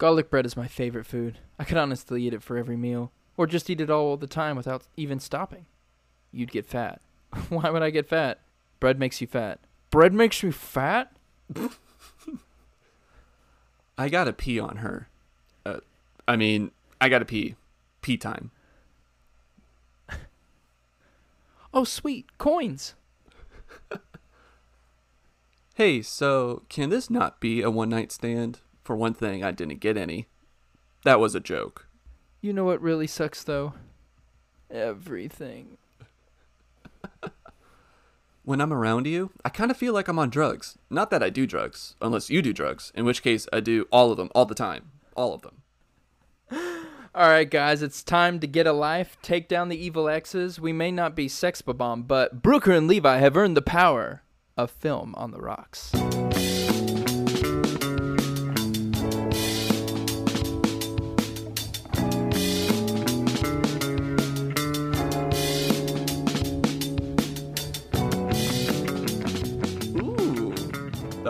Garlic bread is my favorite food. I could honestly eat it for every meal, or just eat it all the time without even stopping. You'd get fat. Why would I get fat? Bread makes you fat. Bread makes you fat? I gotta pee on her. Uh, I mean, I gotta pee. Pee time. Oh, sweet. Coins. Hey, so can this not be a one night stand? For one thing, I didn't get any. That was a joke. You know what really sucks, though? Everything. When I'm around you, I kind of feel like I'm on drugs. Not that I do drugs, unless you do drugs, in which case I do all of them, all the time. All of them. All right, guys, it's time to get a life, take down the evil exes. We may not be sex bomb, but Brooker and Levi have earned the power of film on the rocks.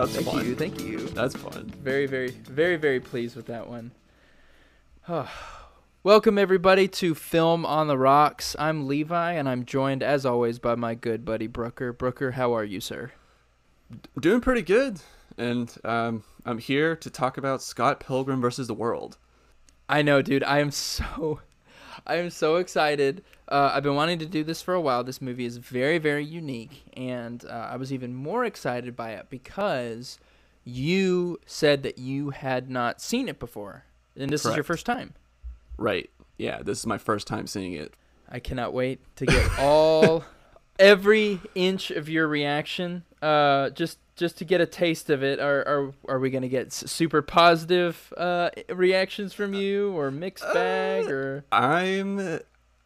That's Thank fun. you, thank you. That's fun. Very, very, very, very pleased with that one. Welcome everybody to Film on the Rocks. I'm Levi, and I'm joined, as always, by my good buddy Brooker. Brooker, how are you, sir? Doing pretty good. And um, I'm here to talk about Scott Pilgrim versus the World. I know, dude. I am so, I am so excited. Uh, I've been wanting to do this for a while. This movie is very, very unique, and uh, I was even more excited by it because you said that you had not seen it before, and this is your first time. Right. Yeah, this is my first time seeing it. I cannot wait to get all, every inch of your reaction. Uh, just just to get a taste of it. Are are are we gonna get super positive uh reactions from you, or mixed bag, or? I'm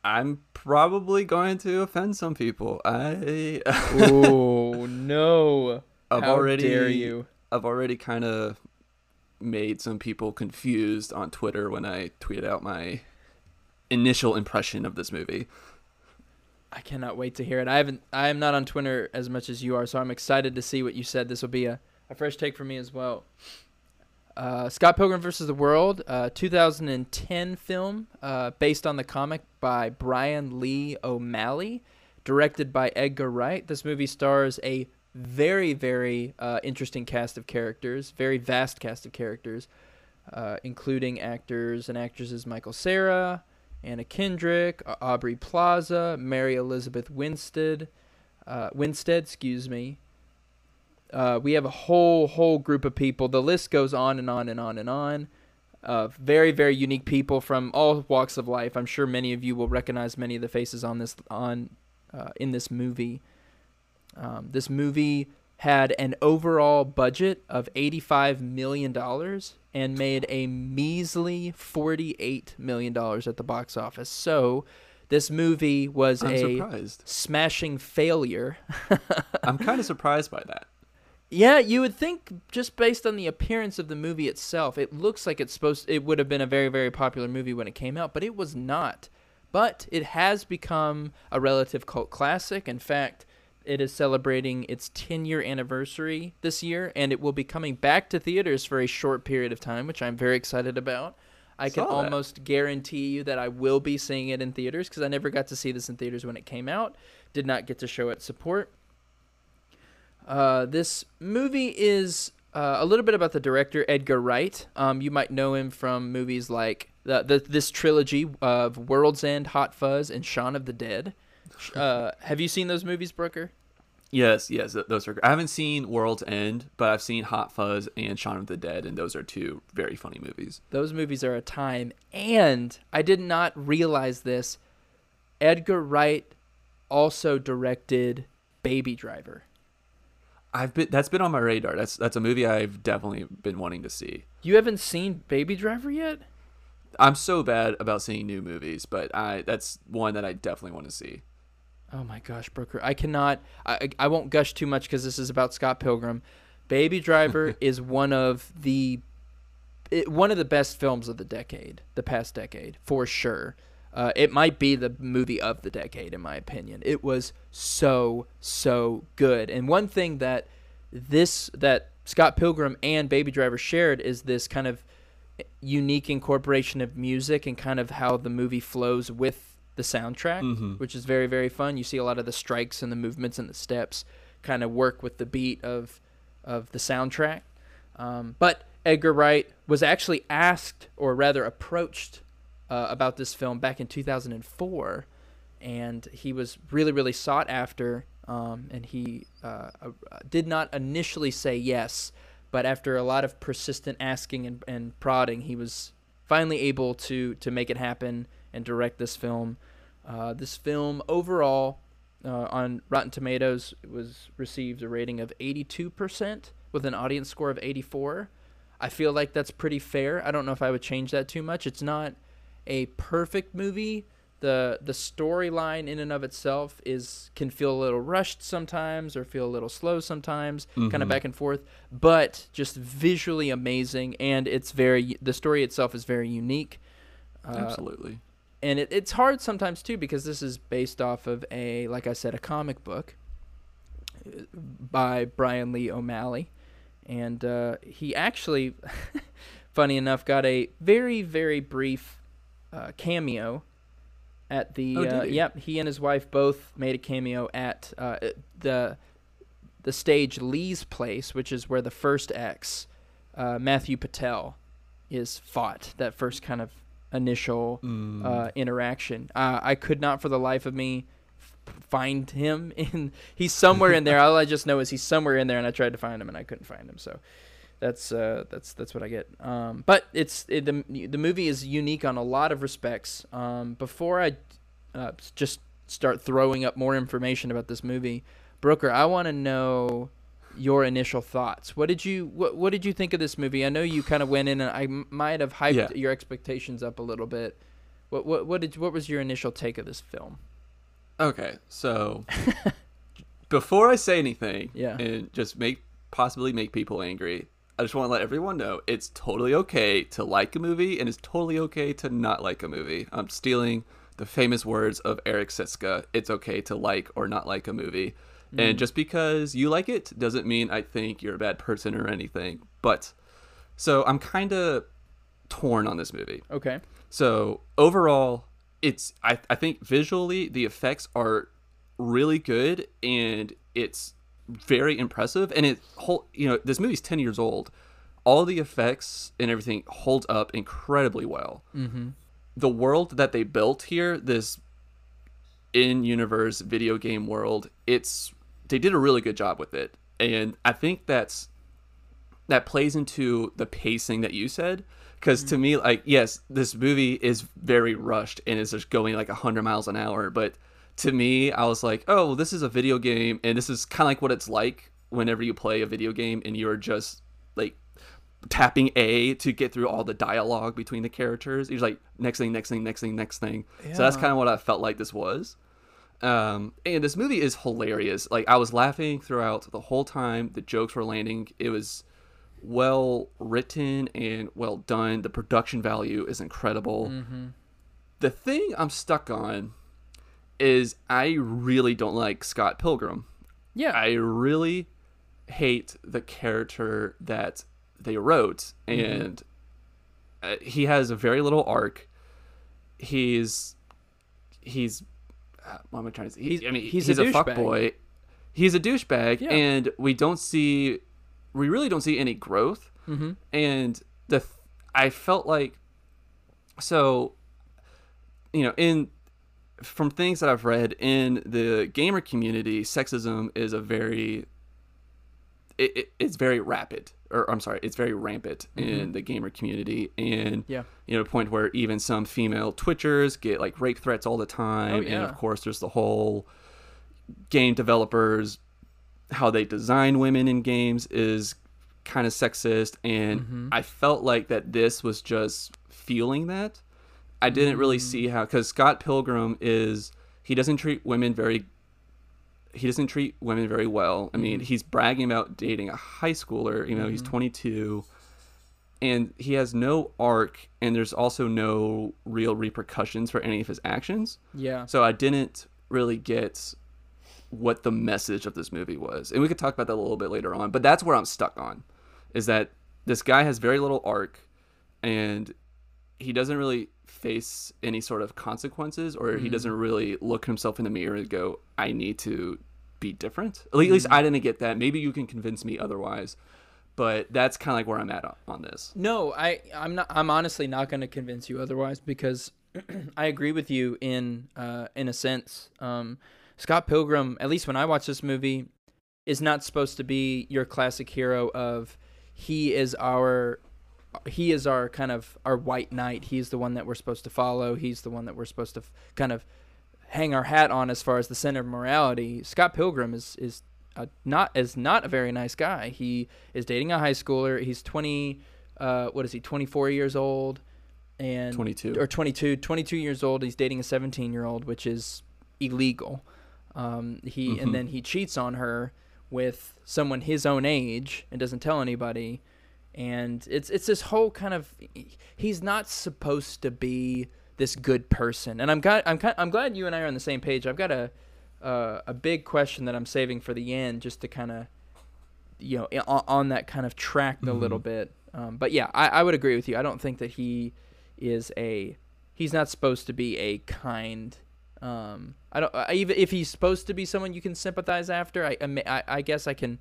I'm probably going to offend some people. I Oh no! I've How already dare you? I've already kind of made some people confused on Twitter when I tweeted out my initial impression of this movie. I cannot wait to hear it. I haven't. I am not on Twitter as much as you are, so I'm excited to see what you said. This will be a, a fresh take for me as well. Uh, Scott Pilgrim vs. the World, uh, 2010 film uh, based on the comic by Brian Lee O'Malley, directed by Edgar Wright. This movie stars a very, very uh, interesting cast of characters, very vast cast of characters, uh, including actors and actresses Michael Cera, Anna Kendrick, Aubrey Plaza, Mary Elizabeth Winstead, uh, Winstead, excuse me. Uh, we have a whole whole group of people. The list goes on and on and on and on. Uh, very very unique people from all walks of life. I'm sure many of you will recognize many of the faces on this on uh, in this movie. Um, this movie had an overall budget of $85 million and made a measly $48 million at the box office. So this movie was I'm a surprised. smashing failure. I'm kind of surprised by that. Yeah, you would think just based on the appearance of the movie itself, it looks like it's supposed it would have been a very very popular movie when it came out, but it was not. But it has become a relative cult classic. In fact, it is celebrating its 10 year anniversary this year and it will be coming back to theaters for a short period of time, which I'm very excited about. I can that. almost guarantee you that I will be seeing it in theaters because I never got to see this in theaters when it came out. Did not get to show it support. Uh, this movie is uh, a little bit about the director Edgar Wright. Um, you might know him from movies like the, the this trilogy of World's End, Hot Fuzz, and Shaun of the Dead. Uh, have you seen those movies, Brooker? Yes, yes, those are. I haven't seen World's End, but I've seen Hot Fuzz and Shaun of the Dead, and those are two very funny movies. Those movies are a time, and I did not realize this. Edgar Wright also directed Baby Driver. I've been that's been on my radar. That's that's a movie I've definitely been wanting to see. You haven't seen Baby Driver yet? I'm so bad about seeing new movies, but I that's one that I definitely want to see. Oh my gosh, Brooker. I cannot I I won't gush too much because this is about Scott Pilgrim. Baby Driver is one of the it, one of the best films of the decade, the past decade, for sure. Uh, it might be the movie of the decade, in my opinion. It was so so good. And one thing that this that Scott Pilgrim and Baby Driver shared is this kind of unique incorporation of music and kind of how the movie flows with the soundtrack, Mhm. which is very very fun. You see a lot of the strikes and the movements and the steps kind of work with the beat of of the soundtrack. Um, but Edgar Wright was actually asked, or rather approached, uh, about this film back in 2004, and he was really really sought after. Um, and he uh, uh, did not initially say yes, but after a lot of persistent asking and, and prodding, he was finally able to to make it happen and direct this film. Uh, this film overall uh, on Rotten Tomatoes was received a rating of 82% with an audience score of 84. I feel like that's pretty fair. I don't know if I would change that too much. It's not a perfect movie. The the storyline in and of itself is can feel a little rushed sometimes or feel a little slow sometimes, kind of back and forth, but just visually amazing and it's very the story itself is very unique. Uh, Absolutely. And it, it's hard sometimes too because this is based off of a like i said a comic book uh, by brian lee o'malley and uh, he actually funny enough got a very very brief uh, cameo at the Oh, uh, he? yep he and his wife both made a cameo at uh, the the stage Lee's Palace which is where the first x uh, matthew patel is fought that first kind of initial Mm. uh, interaction. Uh, I could not for the life of me f- find him in. He's somewhere in there. All I just know is he's somewhere in there, and I tried to find him and I couldn't find him. So that's uh, that's that's what I get. Um, but it's it, the the movie is unique on a lot of respects. Um, before I uh, just start throwing up more information about this movie, Brooker, I want to know your initial thoughts. What did you what what did you think of this movie? I know you kind of went in and I might have hyped Yeah. your expectations up a little bit. What what what did what was your initial take of this film? Okay, so before I say anything, Yeah. and just make possibly make people angry, I just want to let everyone know it's totally okay to like a movie, and it's totally okay to not like a movie. I'm stealing the famous words of Eric Siska. It's okay to like or not like a movie, and just because you like it doesn't mean I think you're a bad person or anything. But so I'm kind of torn on this movie. Okay. So overall, it's I, I think visually the effects are really good and it's very impressive and it whole you know this movie's 10 years old all the effects and everything hold up incredibly well Mm-hmm. the world that they built here this in-universe video game world it's they did a really good job with it. And i think that's that plays into the pacing that you said. Because to me like yes this movie is very rushed and is just going like 100 miles an hour. But to me i was like oh well, this is a video game. And this is kind of like what it's like whenever you play a video game and you're just like tapping a to get through all the dialogue between the characters. You're like next thing next thing next thing next thing. So that's kind of what i felt like this was um and this movie is hilarious. Like i was laughing throughout the whole time the jokes were landing. It was well written and well done. The production value is incredible. Mm-hmm. the thing i'm stuck on is i really don't like scott pilgrim. Yeah. i really hate the character that they wrote. Mm-hmm. and uh, he has a very little arc. He's he's what am i trying to say He's- i mean he's he's, a a, fuck boy he's a douchebag Yeah. and we don't see we really don't see any growth mm-hmm. and the, I felt like so you know in from things that I've read in the gamer community sexism is a very it, it, it's very rapid or I'm sorry it's very rampant in the gamer community and Yeah. you know point where even some female twitchers get like rape threats all the time and yeah. of course there's the whole game developers how they design women in games is kind of sexist and Mm-hmm. i felt like that this was just feeling that i didn't really Mm. see how because scott pilgrim is he doesn't treat women very he doesn't treat women very well i Mm-hmm. mean he's bragging about dating a high schooler you know he's 22 and he has no arc and there's also no real repercussions for any of his actions Yeah. so I didn't really get what the message of this movie was. And we could talk about that a little bit later on, but that's where I'm stuck on is that this guy has very little arc and he doesn't really face any sort of consequences, or he Mhm. doesn't really look himself in the mirror and go, "I need to be different." At least I didn't get that. Maybe you can convince me otherwise, but that's kind of like where I'm at on, on this. No, I I'm not. I'm honestly not going to convince you otherwise because I agree with you in uh, in a sense. Um, Scott Pilgrim, at least when I watch this movie, is not supposed to be your classic hero of he is our he is our kind of our white knight. He's the one that we're supposed to follow. He's the one that we're supposed to f- kind of hang our hat on as far as the center of morality. Scott Pilgrim is is uh, not is not a very nice guy. He is dating a high schooler. He's 20 uh, what is he 24 years old and 22. or 22 22 years old he's dating a 17 year old which is illegal um, he Mhm. and then he cheats on her with someone his own age and doesn't tell anybody and it's it's this whole kind of he's not supposed to be this good person. And i'm glad i'm kind i'm glad you and i are on the same page. I've got a uh, a big question that i'm saving for the end just to kind of you know on, on that kind of track a little bit. Um, but yeah I, I would agree with you. I don't think that he is a he's not supposed to be a kind um i don't I, even if he's supposed to be someone you can sympathize after i i, I, I guess i can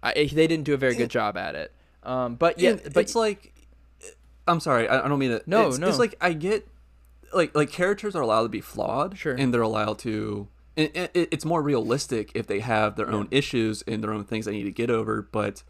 I, they didn't do a very good job at it um but yeah And but it's like I'm sorry, I, I don't mean to. No, it's, no. It's like I get, like like characters are allowed to be flawed, Sure. and they're allowed to. And it, it- it's more realistic if they have their own issues and their own things they need to get over. But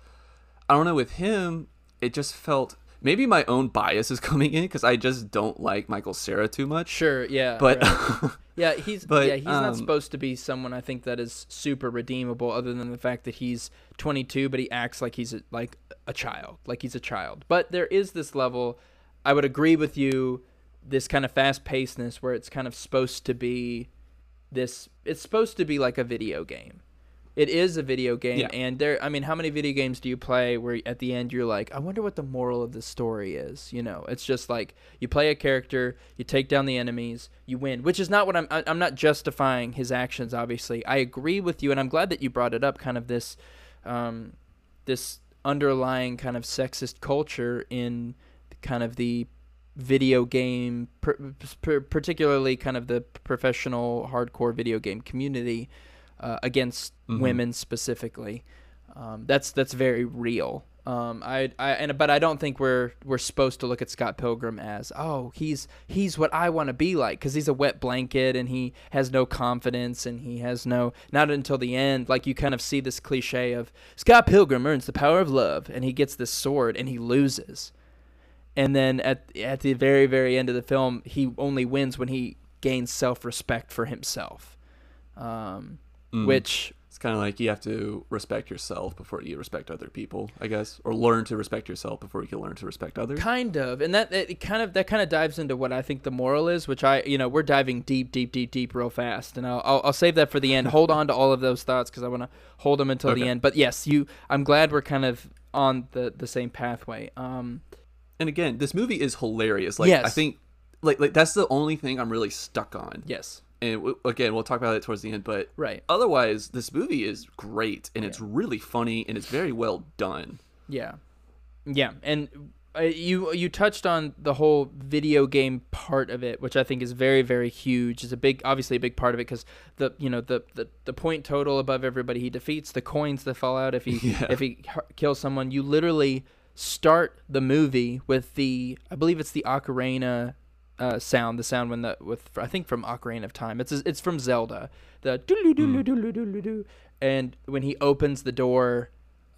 I don't know with him, it just felt maybe my own bias is coming in because I just don't like Michael Cera too much. sure yeah But right. yeah he's but, yeah he's not um, supposed to be someone i think that is super redeemable other than the fact that he's 22 but he acts like he's a, like a child like he's a child but there is this level i would agree with you this kind of fast pacedness where it's kind of supposed to be this it's supposed to be like a video game it is a video game Yeah. and there i mean how many video games do you play where at the end you're like i wonder what the moral of the story is you know? It's just like you play a character you take down the enemies you win which is not what i'm i'm not justifying his actions obviously. I agree with you and i'm glad that you brought it up kind of this um this underlying kind of sexist culture in kind of the video game particularly kind of the professional hardcore video game community uh, against Mhm. women specifically. Um, that's that's very real. Um, I, I and but I don't think we're we're supposed to look at Scott Pilgrim as oh he's he's what I want to be like because he's a wet blanket and he has no confidence and he has no not until the end. Like you kind of see this cliche of Scott Pilgrim earns the power of love and he gets this sword and he loses. And then at at the very very end of the film he only wins when he gains self-respect for himself. Um, Mm. which it's kind of like you have to respect yourself before you respect other people, I guess, or learn to respect yourself before you can learn to respect others. kind of and that it kind of that kind of dives into what i think the moral is which i you know we're diving deep deep deep deep real fast and i'll i'll, I'll save that for the end hold on to all of those thoughts because i want to hold them until the end but yes you i'm glad we're kind of on the the same pathway um and again, this movie is hilarious. Like Yes. I think, like like that's the only thing I'm really stuck on. yes And w- again, we'll talk about it towards the end. But right otherwise, this movie is great and it's really funny and it's very well done. Yeah, yeah, and uh, you you touched on the whole video game part of it, which I think is very very huge. It's a big, obviously a big part of it because the you know the, the the point total above everybody he defeats, the coins that fall out if he Yeah. if he kills someone. You literally start the movie with the I believe it's the ocarina. Uh, sound the sound when the with I think from Ocarina of Time it's it's from Zelda the and when he opens the door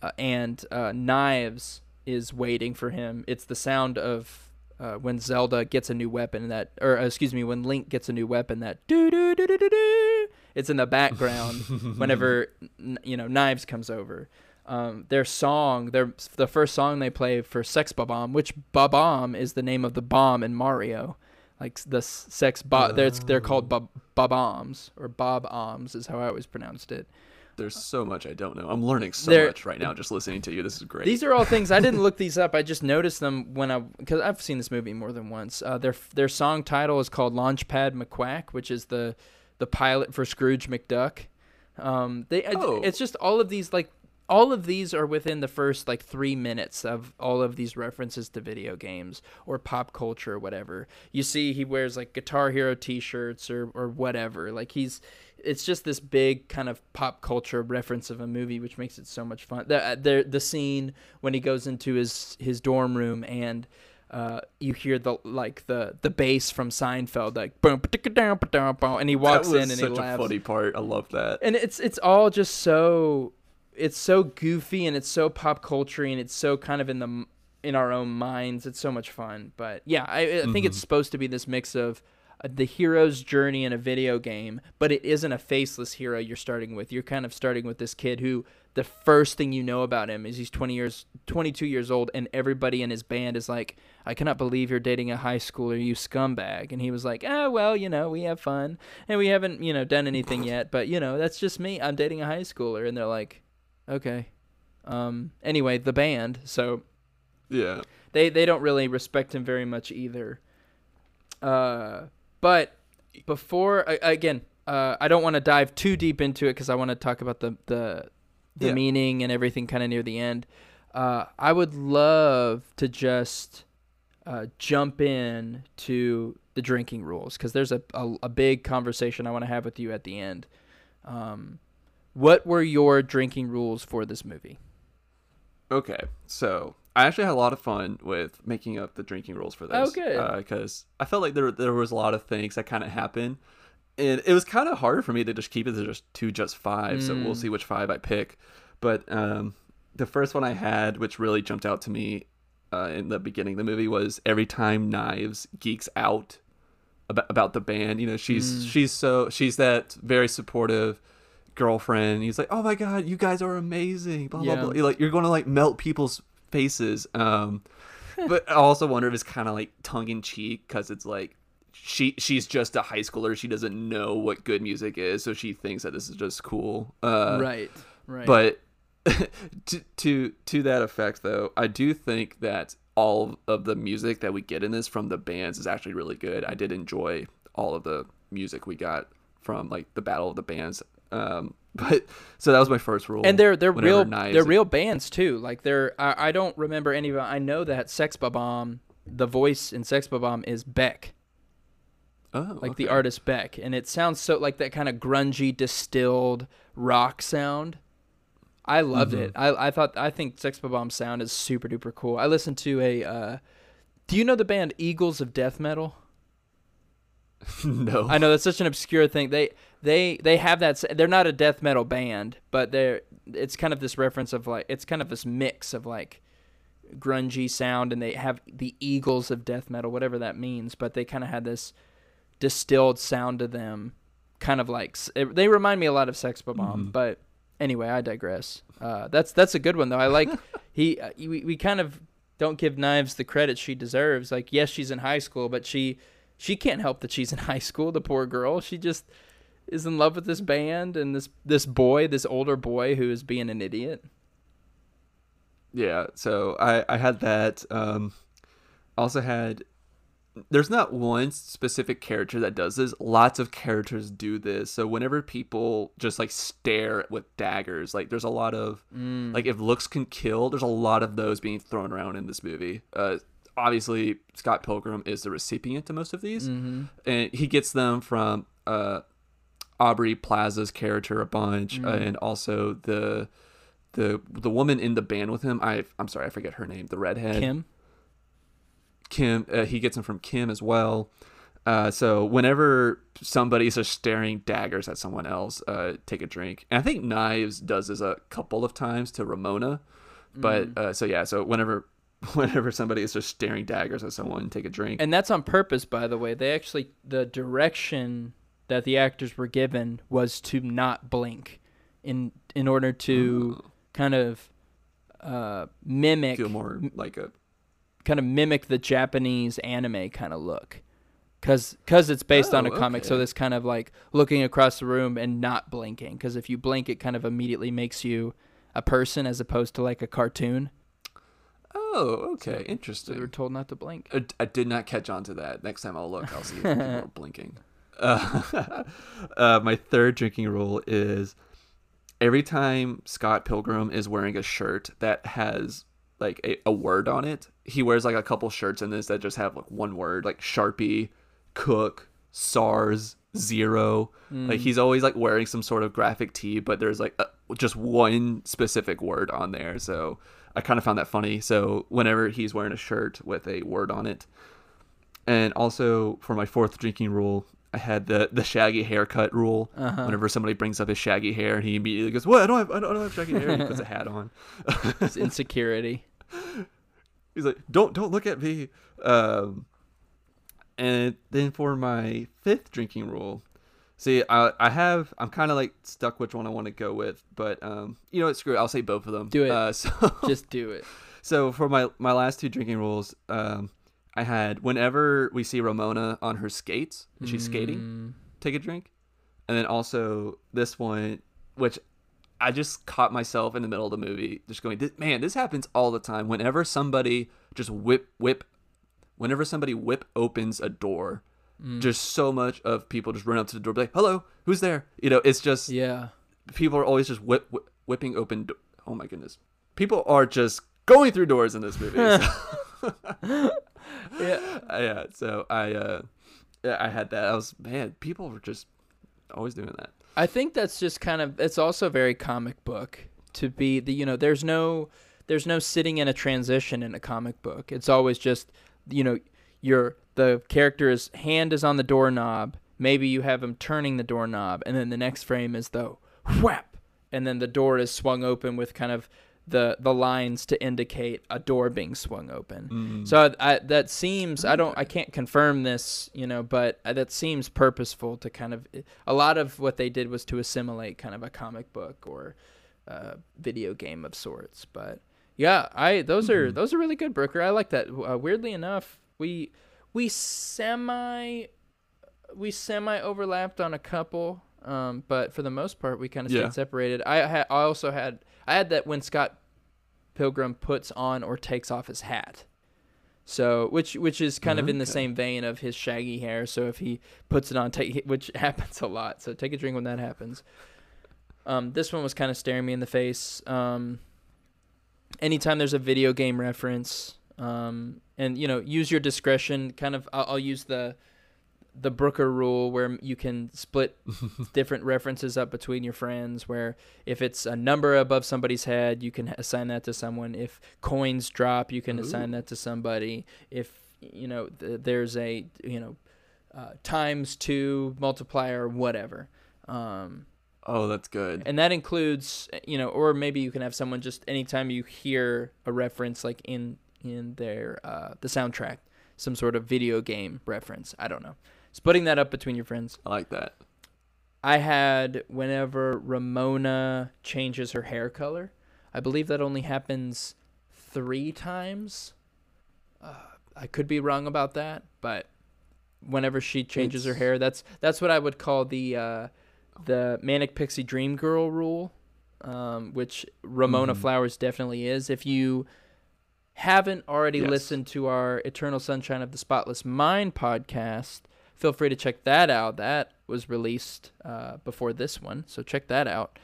uh, and uh, Knives is waiting for him. It's the sound of uh, when Zelda gets a new weapon that, or uh, excuse me, when Link gets a new weapon that doo doo doo doo doo doo. It's in the background whenever n- you know Knives comes over. Um, their song, their the first song they play for Sex Bomb, which Bomb is the name of the bomb in Mario. Like the sex bo- they're, they're called Bob Bombs or Bob Oms is how I always pronounced it. There's so much I don't know. I'm learning so There- much right now just listening to you. This is great. These are all things I didn't look these up. I just noticed them when I because I've seen this movie more than once. Uh, their their song title is called Launchpad McQuack, which is the the pilot for Scrooge McDuck. Um, they Oh. it's just all of these like all of these are within the first like three minutes of all of these references to video games or pop culture or whatever. You see, he wears like Guitar Hero T-shirts or or whatever. Like he's, it's just this big kind of pop culture reference of a movie, which makes it so much fun. The the the scene when he goes into his his dorm room and. Uh, you hear the like the the bass from Seinfeld, like boom, and he walks that was in and such he a funny part. I love that. and it's it's all just so it's so goofy and it's so pop culture and it's so kind of in the in our own minds. It's so much fun. But yeah i, I think it's supposed to be this mix of uh, the hero's journey in a video game but it isn't a faceless hero you're starting with. You're kind of starting with this kid who the first thing you know about him is he's 20 years 22 years old and everybody in his band is like i cannot believe you're dating a high schooler you scumbag. And he was like ah well you know we have fun. And we haven't you know done anything yet but you know that's just me. I'm dating a high schooler. And they're like okay um anyway the band so Yeah. they they don't really respect him very much either. Uh, but before again, uh, I don't want to dive too deep into it because I want to talk about the the the Yeah. meaning and everything kind of near the end. Uh, I would love to just uh, jump in to the drinking rules because there's a, a a big conversation I want to have with you at the end. Um, what were your drinking rules for this movie? Okay, so I actually had a lot of fun with making up the drinking rules for this. Oh, good. Because I felt like there there was a lot of things that kind of happened, and it was kind of hard for me to just keep it to just to just five. So we'll Mm. see which five I pick. But um, the first one I had, which really jumped out to me uh, in the beginning of the movie, was every time Knives geeks out about about the band. You know, she's Mm. she's so she's that very supportive girlfriend. He's like, "Oh my god, you guys are amazing." Blah Yeah. blah blah. You're like you're going to like melt people's faces. Um, but I also wonder if it's kind of like tongue in cheek because it's like she she's just a high schooler. She doesn't know what good music is, so she thinks that this is just cool. Uh, right, right. but to to to that effect, though, I do think that all of the music that we get in this from the bands is actually really good. I did enjoy all of the music we got from like the Battle of the Bands. Um, but so that was my first rule. and they're they're real Knives- they're real bands too. Like they're I, I don't remember any of. I know that Sex Bomb, the voice in Sex Bomb is Beck, Oh, like the artist Beck, and it sounds so like that kind of grungy distilled rock sound. I loved it. Mm-hmm. I I thought I think Sex Bomb sound is super duper cool. I listened to a. Uh, do you know the band Eagles of Death Metal? no. I know that's such an obscure thing. They they they have that. They're not a death metal band, but they're. It's kind of this reference of like it's kind of this mix of like grungy sound, and they have the Eagles of death metal, whatever that means. But they kind of had this distilled sound to them, kind of like it- they remind me a lot of Sex Bomb. Mhm. But anyway, I digress. Uh, that's that's a good one though. I like he. Uh, we we kind of don't give Knives the credit she deserves. Like yes, she's in high school, but she she can't help that she's in high school. The poor girl. She just is in love with this band and this this boy, this older boy who is being an idiot. Yeah, so I I had that. Um, also had. There's not one specific character that does this. Lots of characters do this. So whenever people just like stare with daggers, like there's a lot of Mm. like if looks can kill. There's a lot of those being thrown around in this movie. Uh, obviously Scott Pilgrim is the recipient to most of these, hmm and he gets them from uh, Aubrey Plaza's character a bunch, Mm. and also the the the woman in the band with him. I I'm sorry, I forget her name. The redhead Kim. Kim. Uh, he gets them from Kim as well. Uh, so whenever somebody's just staring daggers at someone else, uh, take a drink. And I think Knives does this a couple of times to Ramona. But Mm. uh, so yeah, so whenever whenever somebody is just staring daggers at someone, take a drink. And that's on purpose, by the way. They actually the direction that the actors were given was to not blink, in in order to kind of uh, mimic feel more like a kind of mimic the Japanese anime kind of look. Cause, cause it's based on a Oh, comic, so okay. this kind of like looking across the room and not blinking. Cause if you blink, it kind of immediately makes you a person as opposed to like a cartoon. oh okay So we were told not to blink. I, I did not catch on to that. Next time I'll look, I'll see if people are blinking. Uh, uh, my third drinking rule is every time Scott Pilgrim is wearing a shirt that has like a, a word on it, he wears like a couple shirts in this that just have like one word, like Sharpie, Cook, SARS, Zero. Like he's always like wearing some sort of graphic tee, but there's like a, just one specific word on there. So I kind of found that funny. So whenever he's wearing a shirt with a word on it, and also for my fourth drinking rule, I had the the shaggy haircut rule. Uh-huh. Whenever somebody brings up his shaggy hair, and he immediately goes, "What? I don't have I don't, I don't have shaggy hair." He puts a hat on. It's insecurity. He's like, "Don't don't look at me." Um, and then for my fifth drinking rule, see, I I have I'm kind of like stuck which one I want to go with, but um, you know what? Screw it. I'll say both of them. Do it. Uh, so Just do it. so for my my last two drinking rules, um, I had whenever we see Ramona on her skates and she's skating, Mm, take a drink, and then also this one, which I just caught myself in the middle of the movie, just going, "Man, this happens all the time." Whenever somebody just whip whip, whenever somebody whip opens a door, mm. just so much of people just run up to the door, be like, "Hello, who's there?" You know, it's just yeah. people are always just whip, whip whipping open. Do- oh my goodness, people are just going through doors in this movie. so- Yeah. yeah, so I uh, yeah, I had that. I was man, people were just always doing that. I think that's just kind of it's also very comic book to be the you know there's no there's no sitting in a transition in a comic book. It's always just you know your the character's hand is on the doorknob. Maybe you have him turning the doorknob, and then the next frame is the whap, and then the door is swung open with kind of the the lines to indicate a door being swung open. So I, I, that seems I don't I can't confirm this, you know, but uh, that seems purposeful to kind of a lot of what they did was to assimilate kind of a comic book or uh, video game of sorts. But yeah, I those are those are really good, Brooker. I like that. Uh, weirdly enough, we we semi we semi overlapped on a couple, um, but for the most part, we kind of stayed Yeah. separated. I had I also had I had that when Scott Pilgrim puts on or takes off his hat. So, which which is kind of in the same vein of his shaggy hair. So if he puts it on, take which happens a lot. So take a drink when that happens. Um, this one was kind of staring me in the face. Um, anytime there's a video game reference, um, and you know, use your discretion. Kind of, I'll, I'll use the the Brooker rule where you can split different references up between your friends. Where if it's a number above somebody's head, you can assign that to someone. If coins drop, you can assign that to somebody. If you know th- there's a you know uh, times two multiplier, whatever. Um, Oh, that's good. and that includes you know or maybe you can have someone just anytime you hear a reference like in in their uh the soundtrack some sort of video game reference i don't know splitting that up between your friends I like that. i had whenever ramona changes her hair color i believe that only happens three times uh, i could be wrong about that but whenever she changes her hair that's that's what i would call the uh the manic pixie dream girl rule um, which ramona Mhm. flowers definitely is if you haven't already Yes. listened to our eternal sunshine of the spotless mind podcast feel free to check that out that was released uh, before this one so check that out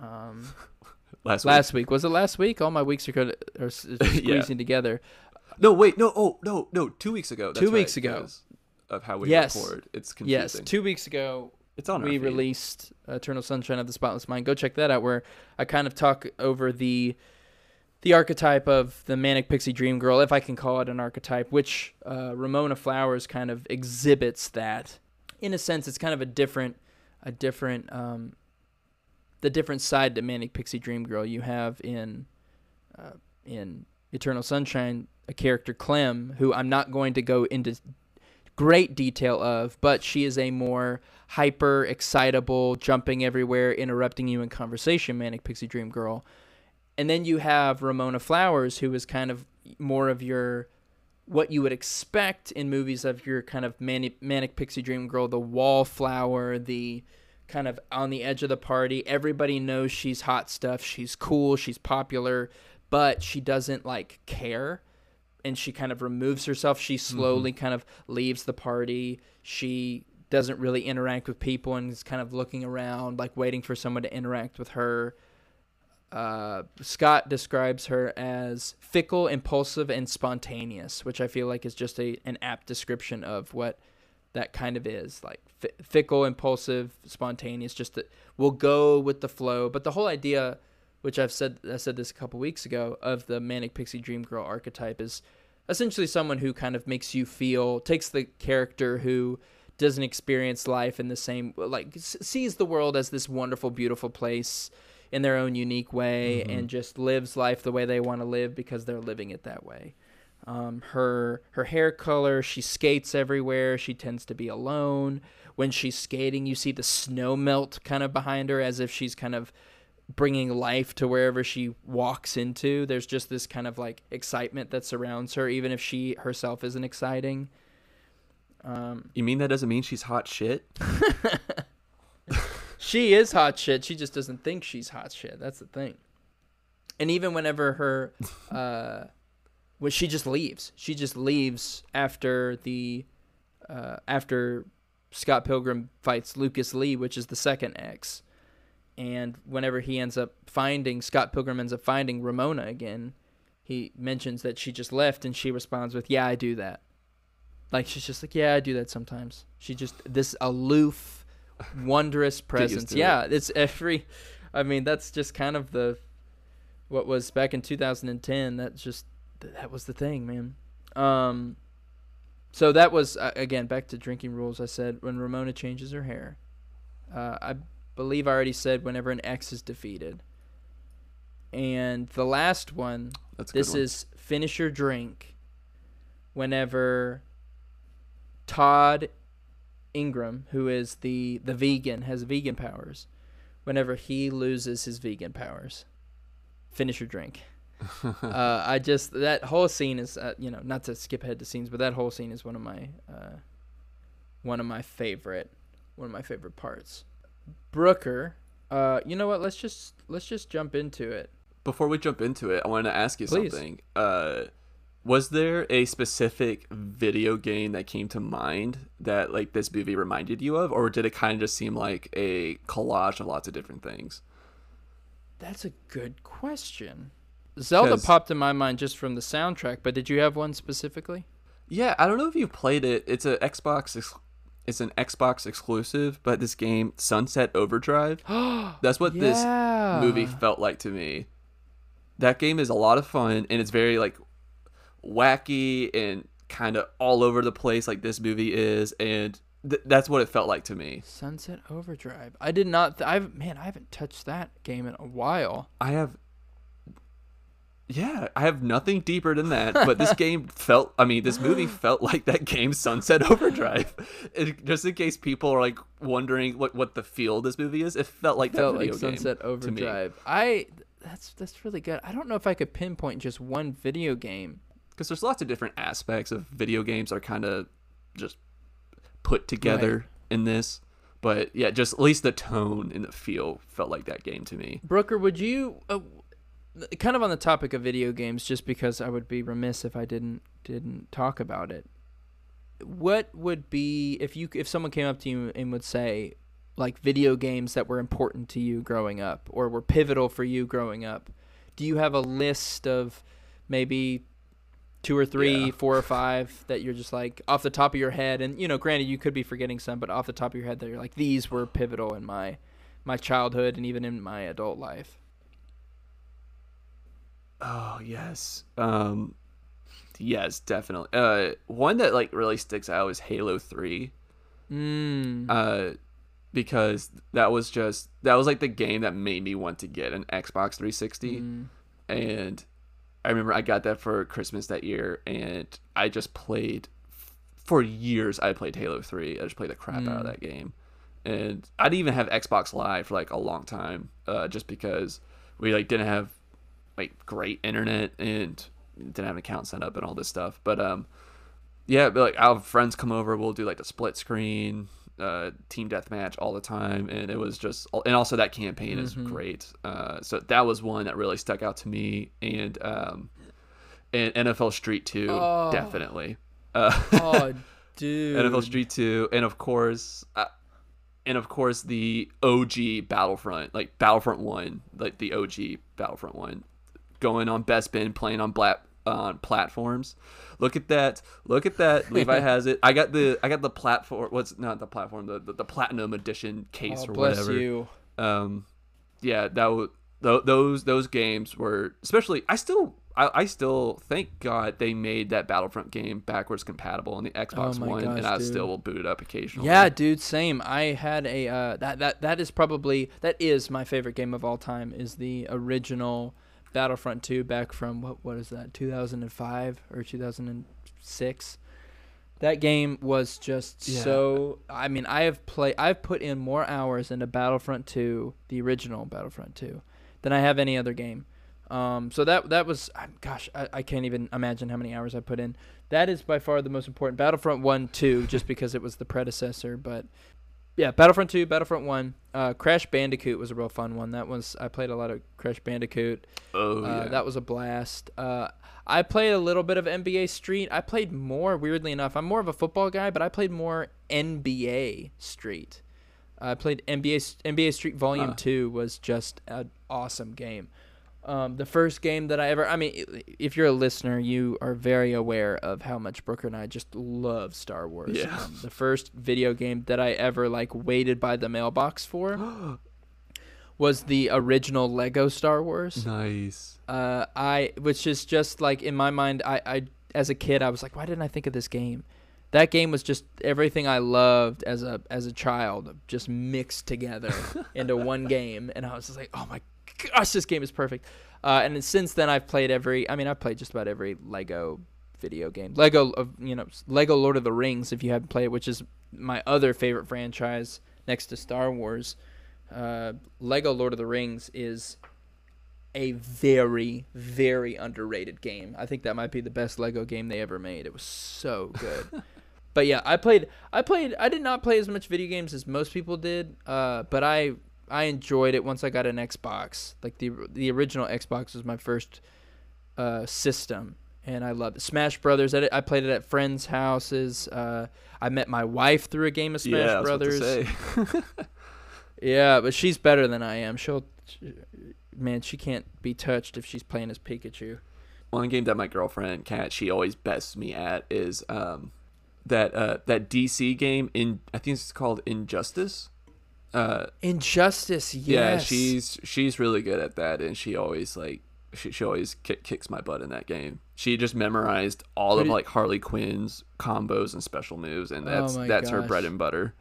um, Last, last week was it last week all my weeks are, gonna, are squeezing Yeah. together. No, wait, no, oh, no, no, two weeks ago. That's Two right, weeks ago. because Of how we Yes. record, it's yes confusing. two weeks ago it's on we released Eternal Sunshine of the Spotless Mind. Go check that out, where I kind of talk over the the archetype of the manic pixie dream girl, if I can call it an archetype, which uh, Ramona Flowers kind of exhibits that. In a sense, it's kind of a different, a different, um, the different side to manic pixie dream girl you have in, uh, in Eternal Sunshine, a character Clem, who I'm not going to go into great detail of, but she is a more hyper, excitable, jumping everywhere, interrupting you in conversation, manic pixie dream girl. And then you have Ramona Flowers, who is kind of more of your what you would expect in movies of your kind of manic, manic pixie dream girl, the wallflower, the kind of on the edge of the party. Everybody knows she's hot stuff. She's cool. She's popular, but she doesn't like care and she kind of removes herself. She mm-hmm. slowly kind of leaves the party. She doesn't really interact with people and is kind of looking around, like waiting for someone to interact with her. Uh, Scott describes her as fickle, impulsive, and spontaneous, which I feel like is just a an apt description of what that kind of is like f- fickle, impulsive, spontaneous. Just that will go with the flow. But the whole idea, which I've said I said this a couple weeks ago, of the manic pixie dream girl archetype is essentially someone who kind of makes you feel takes the character who doesn't experience life in the same like sees the world as this wonderful beautiful place in their own unique way mm-hmm. and just lives life the way they want to live because they're living it that way. Um, her her hair color, she skates everywhere. She tends to be alone. When she's skating, you see the snow melt kind of behind her as if she's kind of bringing life to wherever she walks into. There's just this kind of like excitement that surrounds her, even if she herself isn't exciting. Um, you mean that doesn't mean she's hot shit? she is hot shit. She just doesn't think she's hot shit. That's the thing. And even whenever her, uh, when she just leaves, she just leaves after the, uh, after Scott Pilgrim fights Lucas Lee, which is the second X. And whenever he ends up finding, Scott Pilgrim ends up finding Ramona again, he mentions that she just left and she responds with, Yeah, I do that. Like, she's just like, Yeah, I do that sometimes. She just, this aloof, wondrous presence. Yeah, it. it's every. I mean, that's just kind of the what was back in 2010. That's just that was the thing, man. Um, so that was uh, again back to drinking rules. I said when Ramona changes her hair. Uh, I believe I already said whenever an X is defeated. And the last one, That's this one. is finish your drink. Whenever Todd Ingram, who is the the vegan, has vegan powers. Whenever he loses his vegan powers, finish your drink. uh, I just that whole scene is uh, you know not to skip ahead to scenes, but that whole scene is one of my uh, one of my favorite one of my favorite parts. Brooker, uh, you know what? Let's just let's just jump into it. Before we jump into it, I wanted to ask you Please. something. Was there a specific video game that came to mind that like this movie reminded you of or did it kind of just seem like a collage of lots of different things? That's a good question. Zelda popped in my mind just from the soundtrack but did you have one specifically? Yeah i don't know if you played it. It's an xbox ex- it's an xbox exclusive but this game sunset overdrive that's what yeah. this movie felt like to me. That game is a lot of fun and it's very like wacky and kind of all over the place like this movie is and th- that's what it felt like to me. Sunset overdrive. I did not th- i've man i haven't touched that game in a while. I have yeah i have nothing deeper than that but this game felt i mean this movie felt like that game sunset overdrive. It, just in case people are like wondering what what the feel of this movie is it felt like felt that video like sunset overdrive. I that's that's really good. I don't know if i could pinpoint just one video game because there's lots of different aspects of video games are kind of just put together right. in this. But yeah, just at least the tone and the feel felt like that game to me. Brooker, would you uh, kind of on the topic of video games just because I would be remiss if I didn't didn't talk about it. What would be if you if someone came up to you and would say like video games that were important to you growing up or were pivotal for you growing up? Do you have a list of maybe two or three, yeah. four or five that you're just like off the top of your head, and you know, granted, you could be forgetting some, but off the top of your head, that you're like these were pivotal in my my childhood and even in my adult life. Oh yes, um, yes, definitely. Uh, one that like really sticks out is Halo Three. Mm. Uh, because that was just that was like the game that made me want to get an Xbox 360, mm. and I remember I got that for Christmas that year, and I just played for years. I played Halo Three. I just played the crap mm. out of mm. that game, and I didn't even have Xbox Live for like a long time, uh, just because we like didn't have like great internet and didn't have an account set up and all this stuff. But um, yeah, but like our friends come over, we'll do like the split screen, uh, team deathmatch all the time, and it was just, and also that campaign is mm-hmm. great. Uh, so that was one that really stuck out to me, and um, and NFL Street Two oh. definitely. Uh, oh, dude. NFL Street 2, and of course, uh, and of course the OG Battlefront, like Battlefront 1, like the OG Battlefront 1, going on Best Bin, playing on black on platforms. Look at that! Look at that! Levi has it. I got the I got the platform. What's not the platform? The the, the platinum edition case Oh, or bless whatever. you. Um, yeah, that was th- those those games were especially. I still I, I still thank God they made that Battlefront game backwards compatible on the Xbox Oh One, and I dude. still will boot it up occasionally. Yeah, dude, same. I had a uh, that that that is probably that is my favorite game of all time. Is the original Battlefront 2 back from what what is that 2005 or 2006? That game was just Yeah. so. I mean, I have played. I've put in more hours into Battlefront 2, the original Battlefront 2, than I have any other game. Um, so that that was, gosh, I, I can't even imagine how many hours I put in. That is by far the most important. Battlefront 1, 2, just because it was the predecessor. But yeah, Battlefront 2, Battlefront 1. Uh, Crash Bandicoot was a real fun one. That was, I played a lot of Crash Bandicoot. Oh uh, yeah. That was a blast. Uh, I played a little bit of NBA Street. I played more, weirdly enough. I'm more of a football guy, but I played more NBA Street. I played NBA NBA Street Volume Huh. 2 was just an awesome game. Um, the first game that I ever, I mean, if you're a listener, you are very aware of how much Brooker and I just love Star Wars. Yeah. Um, the first video game that I ever like waited by the mailbox for was the original Lego Star Wars. nice. Uh, I, which is just like in my mind, I, I, as a kid, I was like, why didn't I think of this game? That game was just everything I loved as a as a child, just mixed together into one game, and I was just like, oh my gosh, this game is perfect. Uh, and then since then, I've played every. I mean, I've played just about every Lego video game. Lego, of you know, Lego Lord of the Rings. If you haven't played, it, which is my other favorite franchise next to Star Wars. Uh, Lego Lord of the Rings is a very, very underrated game. I think that might be the best Lego game they ever made. It was so good. but yeah, I played. I played. I did not play as much video games as most people did. Uh, but I I enjoyed it once I got an Xbox. Like the the original Xbox was my first uh, system, and I loved it. Smash Brothers. I, I played it at friends' houses. Uh, I met my wife through a game of Smash yeah, I was to Brothers. say. Yeah, but she's better than I am. She'll, she- man, she can't be touched if she's playing as Pikachu. One game that my girlfriend Kat she always bests me at is um that uh that DC game in I think it's called Injustice. Uh Injustice, yes. yeah, she's she's really good at that and she always like she, she always kick, kicks my butt in that game. She just memorized all What of did- like Harley Quinn's combos and special moves and Oh that's my that's her bread and butter.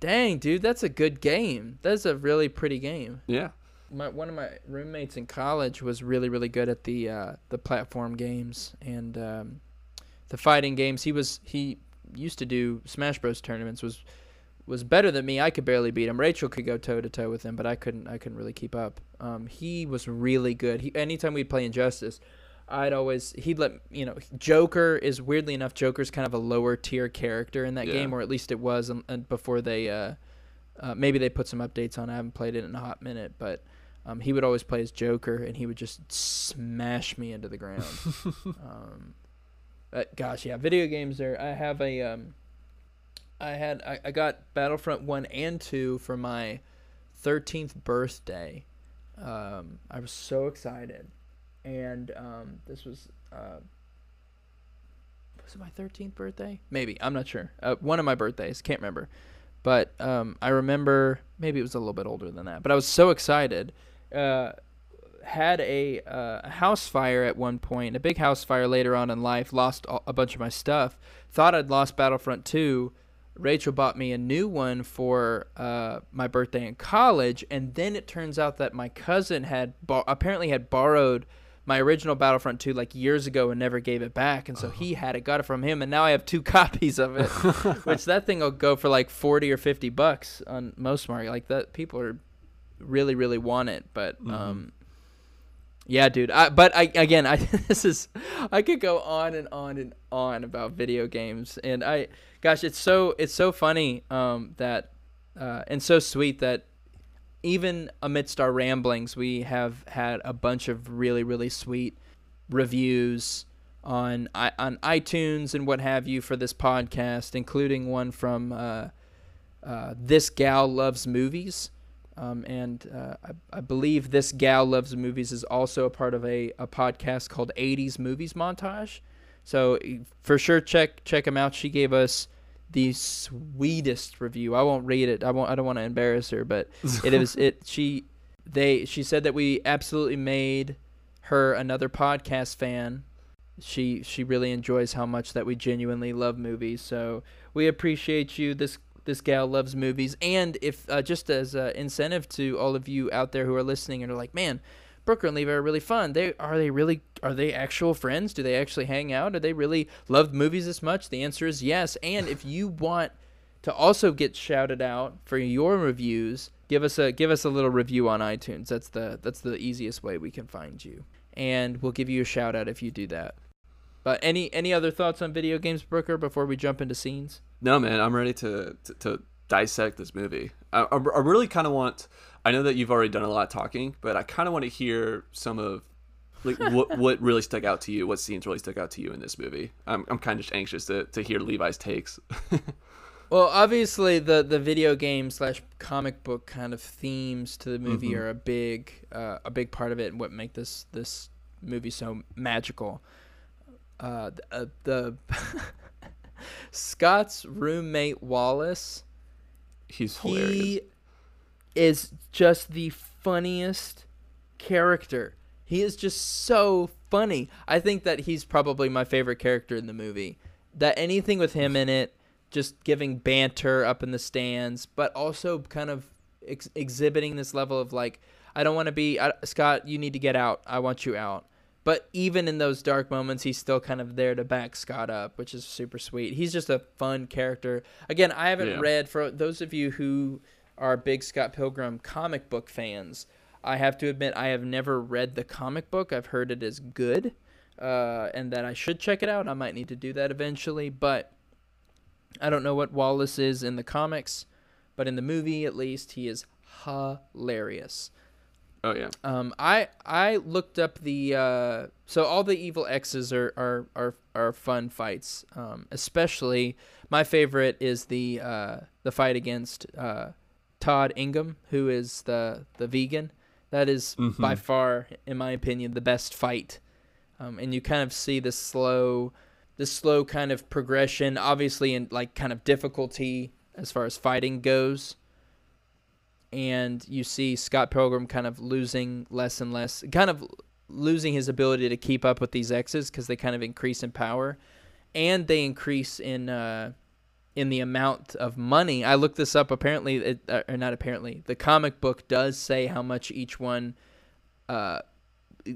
Dang, dude, that's a good game. That's a really pretty game. Yeah. My one of my roommates in college was really really good at the uh, the platform games and um, the fighting games. He was he used to do Smash Bros tournaments. was was better than me. I could barely beat him. Rachel could go toe to toe with him, but I couldn't. I couldn't really keep up. Um, he was really good. He anytime we'd play Injustice, I'd always he'd let you know. Joker is weirdly enough. Joker's kind of a lower tier character in that Yeah. game, or at least it was, and, and before they uh, uh, maybe they put some updates on. I haven't played it in a hot minute, but um, he would always play as Joker, and he would just smash me into the ground. um, but gosh, yeah, video games are. I have a. Um, I had I, I got Battlefront one and two for my thirteenth birthday. Um, I was so excited, and um, this was uh, was it my thirteenth birthday? Maybe I'm not sure. Uh, one of my birthdays, can't remember, but um, I remember maybe it was a little bit older than that. But I was so excited. Uh, had a, uh, house fire at one point, a big house fire later on in life. Lost a bunch of my stuff. Thought I'd lost Battlefront 2. Rachel bought me a new one for uh, my birthday in college, and then it turns out that my cousin had bo- apparently had borrowed my original Battlefront 2 like years ago and never gave it back, and so he had it, got it from him, and now I have two copies of it, which that thing will go for like forty or fifty bucks on most market. Like that, people are really really want it, but Mhm. um, yeah, dude. I, but I again, I this is I could go on and on and on about video games, and I, gosh, it's so it's so funny um, that uh, and so sweet that even amidst our ramblings, we have had a bunch of really really sweet reviews on on iTunes and what have you for this podcast, including one from uh, uh, This Gal Loves Movies. Um, and uh, I, I, believe This Gal Loves Movies is also a part of a, a podcast called 80s Movies Montage. So for sure, check check them out. She gave us the sweetest review. I won't read it. I won't. I don't want to embarrass her, but it is it. She they she said that we absolutely made her another podcast fan. She she really enjoys how much that we genuinely love movies. So we appreciate you. This this gal loves movies, and if uh, just as uh, incentive to all of you out there who are listening and are like, man, Brooker and Levi are really fun. They are they really are they actual friends? Do they actually hang out? Do they really love movies this much? The answer is yes. And if you want to also get shouted out for your reviews, give us a give us a little review on iTunes. That's the that's the easiest way we can find you, and we'll give you a shout out if you do that. But any any other thoughts on video games, Brooker, before we jump into scenes? No, man, I'm ready to to, to dissect this movie. I, I really kind of want. I know that you've already done a lot of talking, but I kind of want to hear some of like what what really stuck out to you. What scenes really stuck out to you in this movie? I'm I'm kind of just anxious to to hear Levi's takes. Well, obviously the the video game slash comic book kind of themes to the movie mm-hmm. are a big uh, a big part of it, and what make this this movie so magical. Uh, the, uh, the Scott's roommate Wallace, he's hilarious. He is just the funniest character. He is just so funny. I think that he's probably my favorite character in the movie. That anything with him in it just giving banter up in the stands, but also kind of ex- exhibiting this level of like, I don't want to be uh, Scott. You need to get out. I want you out. But even in those dark moments, he's still kind of there to back Scott up, which is super sweet. He's just a fun character. Again, I haven't yeah. read for those of you who are big Scott Pilgrim comic book fans. I have to admit, I have never read the comic book. I've heard it is good, uh, and that I should check it out. I might need to do that eventually, but I don't know what Wallace is in the comics, but in the movie at least he is hilarious. Oh yeah. Um, I I looked up the uh, so all the evil X's are are are, are fun fights. Um, especially my favorite is the uh, the fight against uh, Todd Ingham, who is the the vegan. That is mm-hmm. by far, in my opinion, the best fight. Um, and you kind of see the slow the slow kind of progression, obviously in like kind of difficulty as far as fighting goes. And you see Scott Pilgrim kind of losing less and less, kind of losing his ability to keep up with these X's because they kind of increase in power, and they increase in uh, in the amount of money. I looked this up. Apparently, it, uh, or not apparently, the comic book does say how much each one, uh,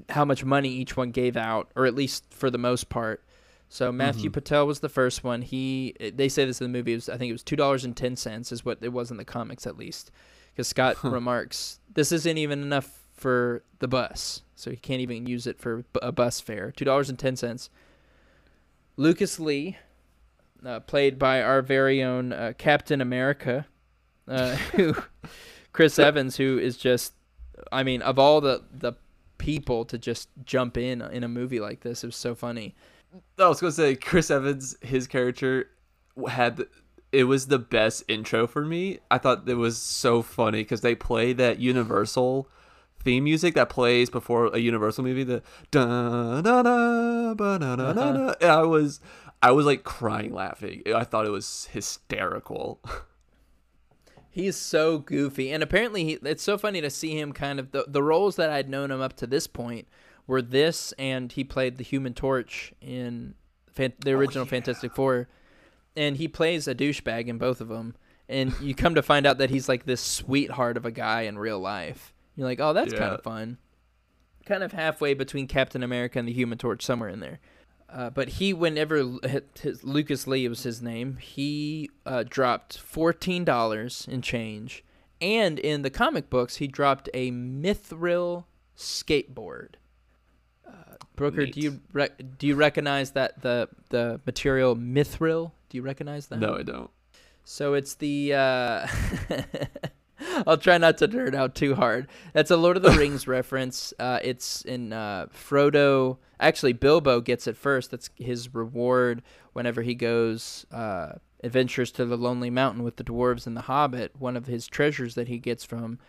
how much money each one gave out, or at least for the most part. So Matthew mm-hmm. Patel was the first one. He they say this in the movie. Was, I think it was two dollars and ten cents is what it was in the comics at least, because Scott remarks this isn't even enough for the bus, so he can't even use it for a bus fare. Two dollars and ten cents. Lucas Lee, uh, played by our very own uh, Captain America, uh, who Chris Evans, who is just, I mean, of all the the people to just jump in in a movie like this, it was so funny. I was gonna say Chris Evans, his character had it was the best intro for me. I thought it was so funny because they play that Universal theme music that plays before a Universal movie. The da da da ba da da da. I was I was like crying laughing. I thought it was hysterical. He's so goofy, and apparently he, it's so funny to see him kind of the the roles that I'd known him up to this point were this and he played the Human Torch in fan- the oh, original oh, yeah. Fantastic Four, and he plays a douchebag in both of them. And you come to find out that he's like this sweetheart of a guy in real life. You're like, oh, that's yeah. kind of fun. Kind of halfway between Captain America and the Human Torch, somewhere in there. Uh, but he, whenever his, Lucas Lee was his name, he uh, dropped fourteen dollars in change, and in the comic books, he dropped a Mithril skateboard. Brooker, Neat. do you rec- do you recognize that the the material mithril? Do you recognize that? No, I don't. So it's the uh, I'll try not to nerd out too hard. That's a Lord of the Rings reference. Uh, it's in uh, Frodo. Actually, Bilbo gets it first. That's his reward whenever he goes uh, adventures to the Lonely Mountain with the dwarves and the Hobbit. One of his treasures that he gets from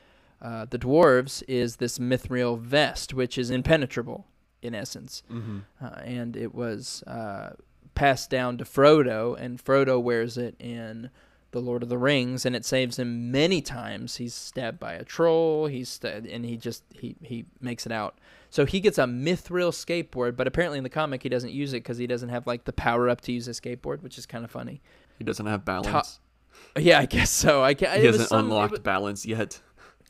uh, the dwarves is this mithril vest, which is impenetrable in essence, Mm-hmm. uh, and it was uh, passed down to Frodo, and Frodo wears it in the Lord of the Rings, and it saves him many times. He's stabbed by a troll. He's st- and he just he he makes it out. So he gets a mithril skateboard, but apparently in the comic he doesn't use it because he doesn't have like the power up to use a skateboard, which is kind of funny. He doesn't have balance. Yeah, I guess so. I can. he was hasn't some, unlocked It, wa- balance yet.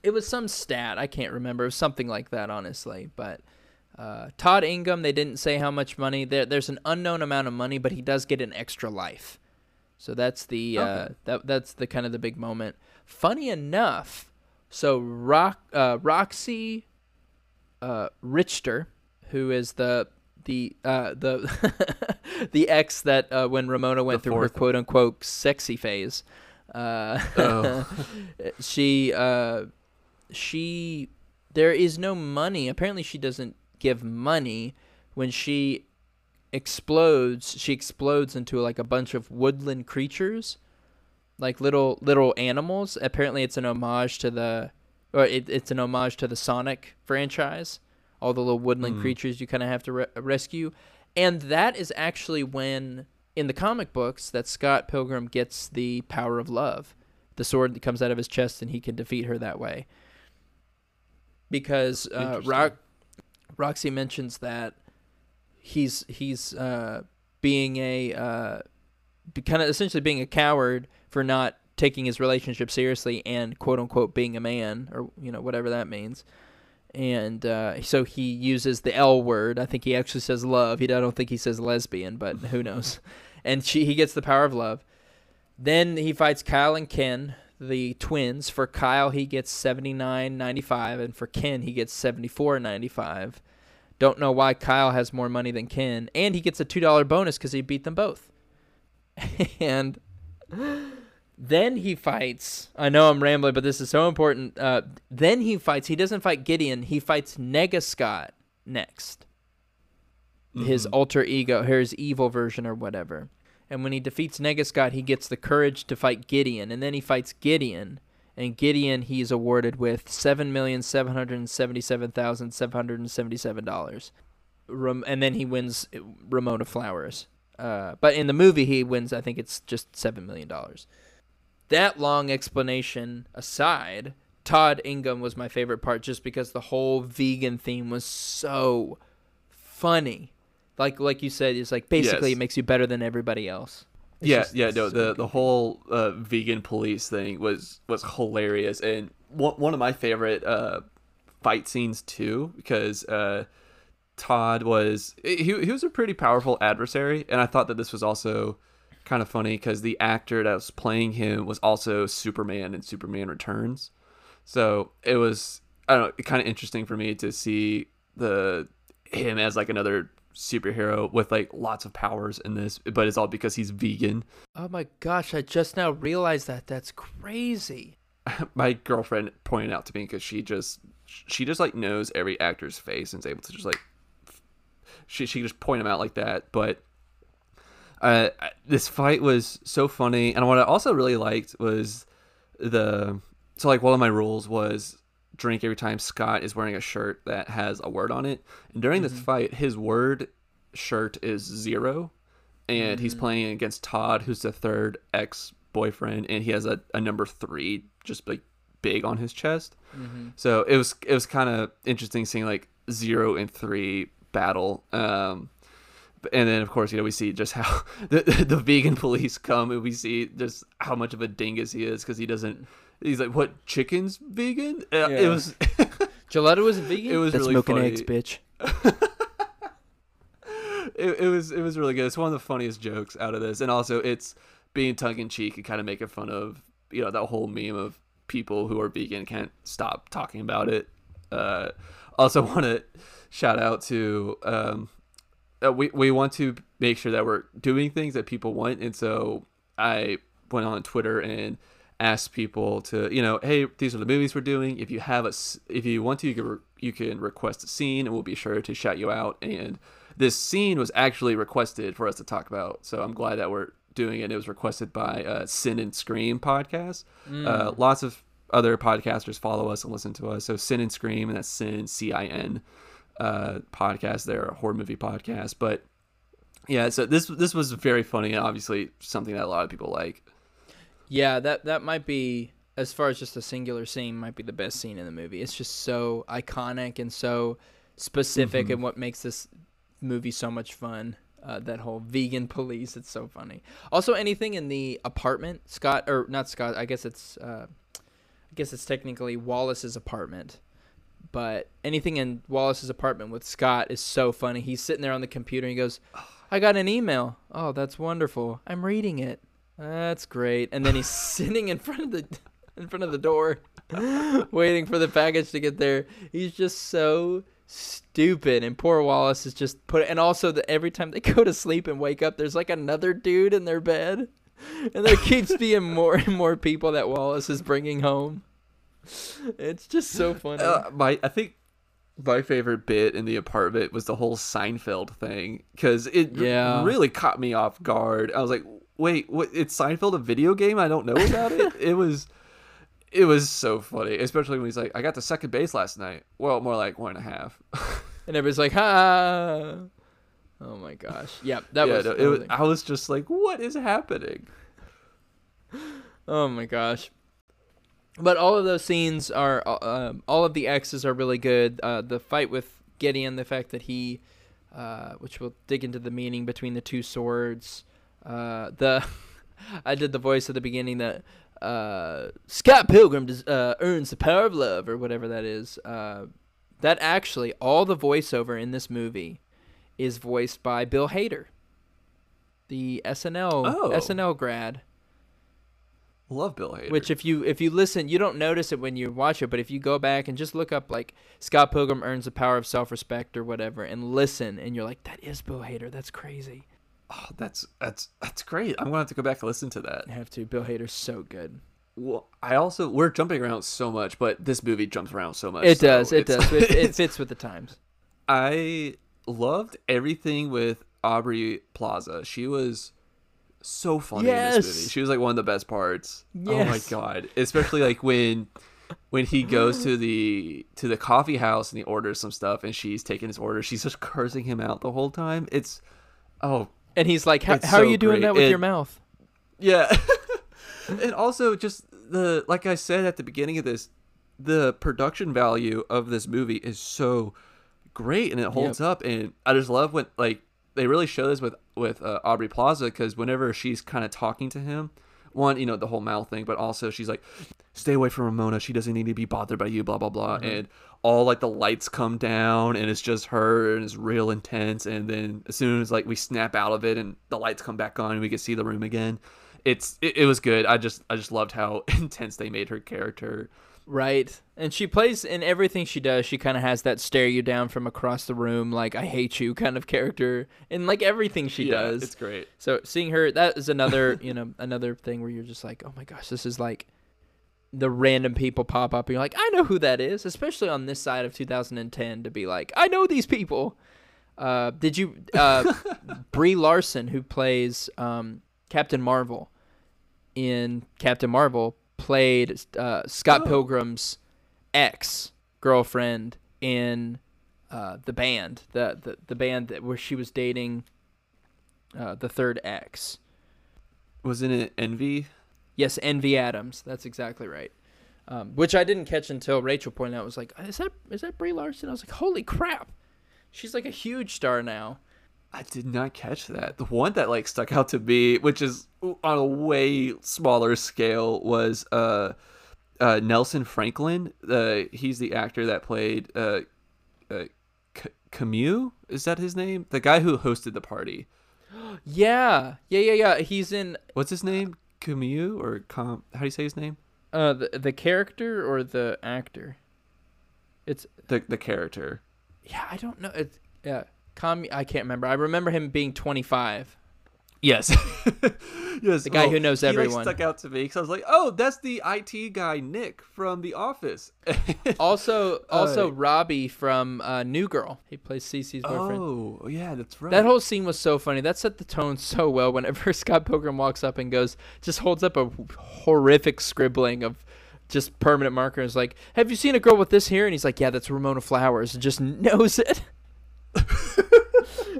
it was some stat. I can't remember. It was something like that, honestly. But uh, Todd Ingham, they didn't say how much money. There, there's an unknown amount of money, but he does get an extra life. So that's the uh, that that's the kind of the big moment. Funny enough, so Rock uh, Roxy uh, Richter, who is the the uh, the the ex that uh, when Ramona went The through her quote unquote sexy phase, uh, Oh. she uh, she there is no money. Apparently, she doesn't give money when she explodes. She explodes into like a bunch of woodland creatures, like little little animals. Apparently, it's an homage to the, or it, it's an homage to the Sonic franchise. All the little woodland Hmm. creatures you kind of have to re- rescue, and that is actually when in the comic books that Scott Pilgrim gets the power of love, the sword that comes out of his chest, and he can defeat her that way. Because uh, Rock, Roxy mentions that he's he's uh, being a uh, kind of essentially being a coward for not taking his relationship seriously and quote unquote being a man or you know whatever that means. And uh, so he uses the L word. I think he actually says love. He I don't think he says lesbian, but who knows. And she he gets the power of love. Then he fights Kyle and Ken, the twins. For Kyle, he gets seventy nine ninety five, and for Ken, he gets seventy four ninety five. Don't know why Kyle has more money than Ken, and he gets a two dollar bonus because he beat them both. and then he fights. I know I'm rambling, but this is so important. Uh, then he fights. He doesn't fight Gideon. He fights Negascott next. His Mhm. alter ego, his evil version or whatever. And when he defeats Negascott, he gets the courage to fight Gideon. And then he fights Gideon. And Gideon, he's awarded with seven million seven hundred seventy-seven thousand seven hundred seventy-seven dollars. Ram- and then he wins Ramona Flowers. Uh, but in the movie, he wins. I think it's just seven million dollars. That long explanation aside, Todd Ingham was my favorite part, just because the whole vegan theme was so funny. Like like you said, it's like basically Yes. it makes you better than everybody else. It's yeah, just yeah, no, so the good. the whole uh, vegan police thing was was hilarious, and one one of my favorite uh, fight scenes too, because uh, Todd was he he was a pretty powerful adversary, and I thought that this was also kind of funny because the actor that was playing him was also Superman in Superman Returns, so it was I don't know, kind of interesting for me to see the him as like another superhero with like lots of powers in this, but it's all because he's vegan. Oh my gosh! I just now realized that. That's crazy. my girlfriend pointed out to me because she just she just like knows every actor's face and is able to just like she she just point them out like that. But uh, this fight was so funny, and what I also really liked was the so like one of my rules was drink every time Scott is wearing a shirt that has a word on it. And during this mm-hmm. fight, his word shirt is zero, and he's mm-hmm. playing against Todd, who's the third ex boyfriend, and he has a, a number three just like big on his chest. Mm-hmm. So it was it was kind of interesting seeing like zero and three battle. Um, and then of course you know we see just how the the vegan police come and we see just how much of a dingus he is because he doesn't. He's like, "What chickens vegan?" Uh, It Yeah. was Gelato was vegan. It was That's really milking funny. eggs, bitch. it, it was it was really good. It's one of the funniest jokes out of this, and also it's being tongue in cheek and kind of making fun of you know that whole meme of people who are vegan can't stop talking about it. Uh, also want to shout out to um, uh, we we want to make sure that we're doing things that people want, and so I went on Twitter and asked people to, you know, hey, these are the movies we're doing. If you have a, if you want to, you can re- you can request a scene, and we'll be sure to shout you out. And this scene was actually requested for us to talk about, so I'm glad that we're doing it. It was requested by uh, Sin and Scream podcast. Uh, lots of other podcasters follow us and listen to us. So Sin and Scream, and that's Sin C I N uh, podcast. They're a horror movie podcast, but yeah. So this this was very funny, and obviously something that a lot of people like. Yeah, that that might be as far as just a singular scene might be the best scene in the movie. It's just so iconic and so specific, and what makes this movie so much fun. Uh, that whole vegan police, it's so funny. Also, anything in the apartment, Scott or not Scott? I guess it's uh, I guess it's technically Wallace's apartment. But anything in Wallace's apartment with Scott is so funny. He's sitting there on the computer and he goes, I got an email. Oh, that's wonderful. I'm reading it. That's great. And then he's sitting in front of the in front of the door waiting for the package to get there. He's just so stupid and poor Wallace is just put and also the, every time they go to sleep and wake up there's like another dude in their bed. And there keeps being more and more people that Wallace is bringing home. It's just so funny. Uh, my I think my favorite bit in the apartment was the whole Seinfeld thing because it Yeah. really caught me off guard. I was like, "Wait, what? It's Seinfeld a video game? I don't know about it." it was, it was so funny, especially when he's like, "I got to second base last night." Well, more like one and a half. and everybody's like, "Ha!" Oh my gosh. Yep, that yeah, was. no, it was. I was just like, "What is happening?" Oh my gosh. But all of those scenes are, uh, um, all of the X's are really good. Uh, the fight with Gideon, the fact that he, uh, which we'll dig into the meaning between the two swords. Uh, the, I did the voice at the beginning that uh, Scott Pilgrim des- uh, earns the power of love or whatever that is. Uh, that actually, all the voiceover in this movie is voiced by Bill Hader, the SNL Oh. SNL grad. Love Bill Hader. Which if you if you listen, you don't notice it when you watch it, but if you go back and just look up like Scott Pilgrim earns the power of self-respect or whatever, and listen, and you're like, that is Bill Hader. That's crazy. Oh, that's that's that's great. I'm gonna have to go back and listen to that. I have to. Bill Hader's so good. Well, I also we're jumping around so much, but this movie jumps around so much. It so does. It does. It, it fits with the times. I loved everything with Aubrey Plaza. She was so funny in this movie. She was like one of the best parts. Oh my god! Especially like when when he goes to the to the coffee house and he orders some stuff and she's taking his order. She's just cursing him out the whole time. It's oh And he's like, how, how are you doing great. that with It- your mouth? Yeah. and also just the like I said at the beginning of this, the production value of this movie is so great and it holds up and I just love when like they really show this with with uh, Aubrey Plaza cuz whenever she's kind of talking to him, one, you know, the whole mouth thing, but also she's like stay away from Ramona. She doesn't need to be bothered by you, blah blah blah. And all like the lights come down and it's just her and it's real intense and then as soon as like we snap out of it and the lights come back on and we can see the room again it's it, it was good i just i just loved how intense they made her character Right. And she plays in everything she does. She kind of has that stare you down from across the room, like I hate you kind of character, in like everything she Yeah, does. it's great So seeing her, that is another, you know, another thing where you're just like, oh my gosh, this is like the random people pop up and you're like, I know who that is, especially on this side of 2010 to be like, I know these people. Uh, did you, uh, Brie Larson, who plays um, Captain Marvel in Captain Marvel, played uh, Scott Oh. Pilgrim's ex girlfriend in uh, the band, the, the the band that where she was dating uh, the third X. wasn't it envy Yes, Envy Adams. That's exactly right. Um, which I didn't catch until Rachel pointed out. I was like, "Is that is that Brie Larson?" I was like, "Holy crap!" She's like a huge star now. i did not catch that the one that like stuck out to me which is on a way smaller scale was uh uh nelson franklin uh he's the actor that played uh, uh C- camus is that his name the guy who hosted the party Yeah, yeah, yeah, yeah. He's in what's his name camus or com how do you say his name uh the the character or the actor. It's the the character yeah, I don't know. It's yeah, Com. I can't remember. I remember him being 25. Yes, yes. The guy who knows he, like, everyone. stuck out to me because I was like, "Oh, that's the IT guy, Nick from The Office." Also, also Uh, Robbie from uh, New Girl. He plays Cece's boyfriend. oh, yeah, that's right. That whole scene was so funny. That set the tone so well. Whenever Scott Pilgrim walks up and goes, just holds up a horrific scribbling of just permanent markers. Like, have you seen a girl with this here? And he's like, yeah, that's Ramona Flowers. And just knows it.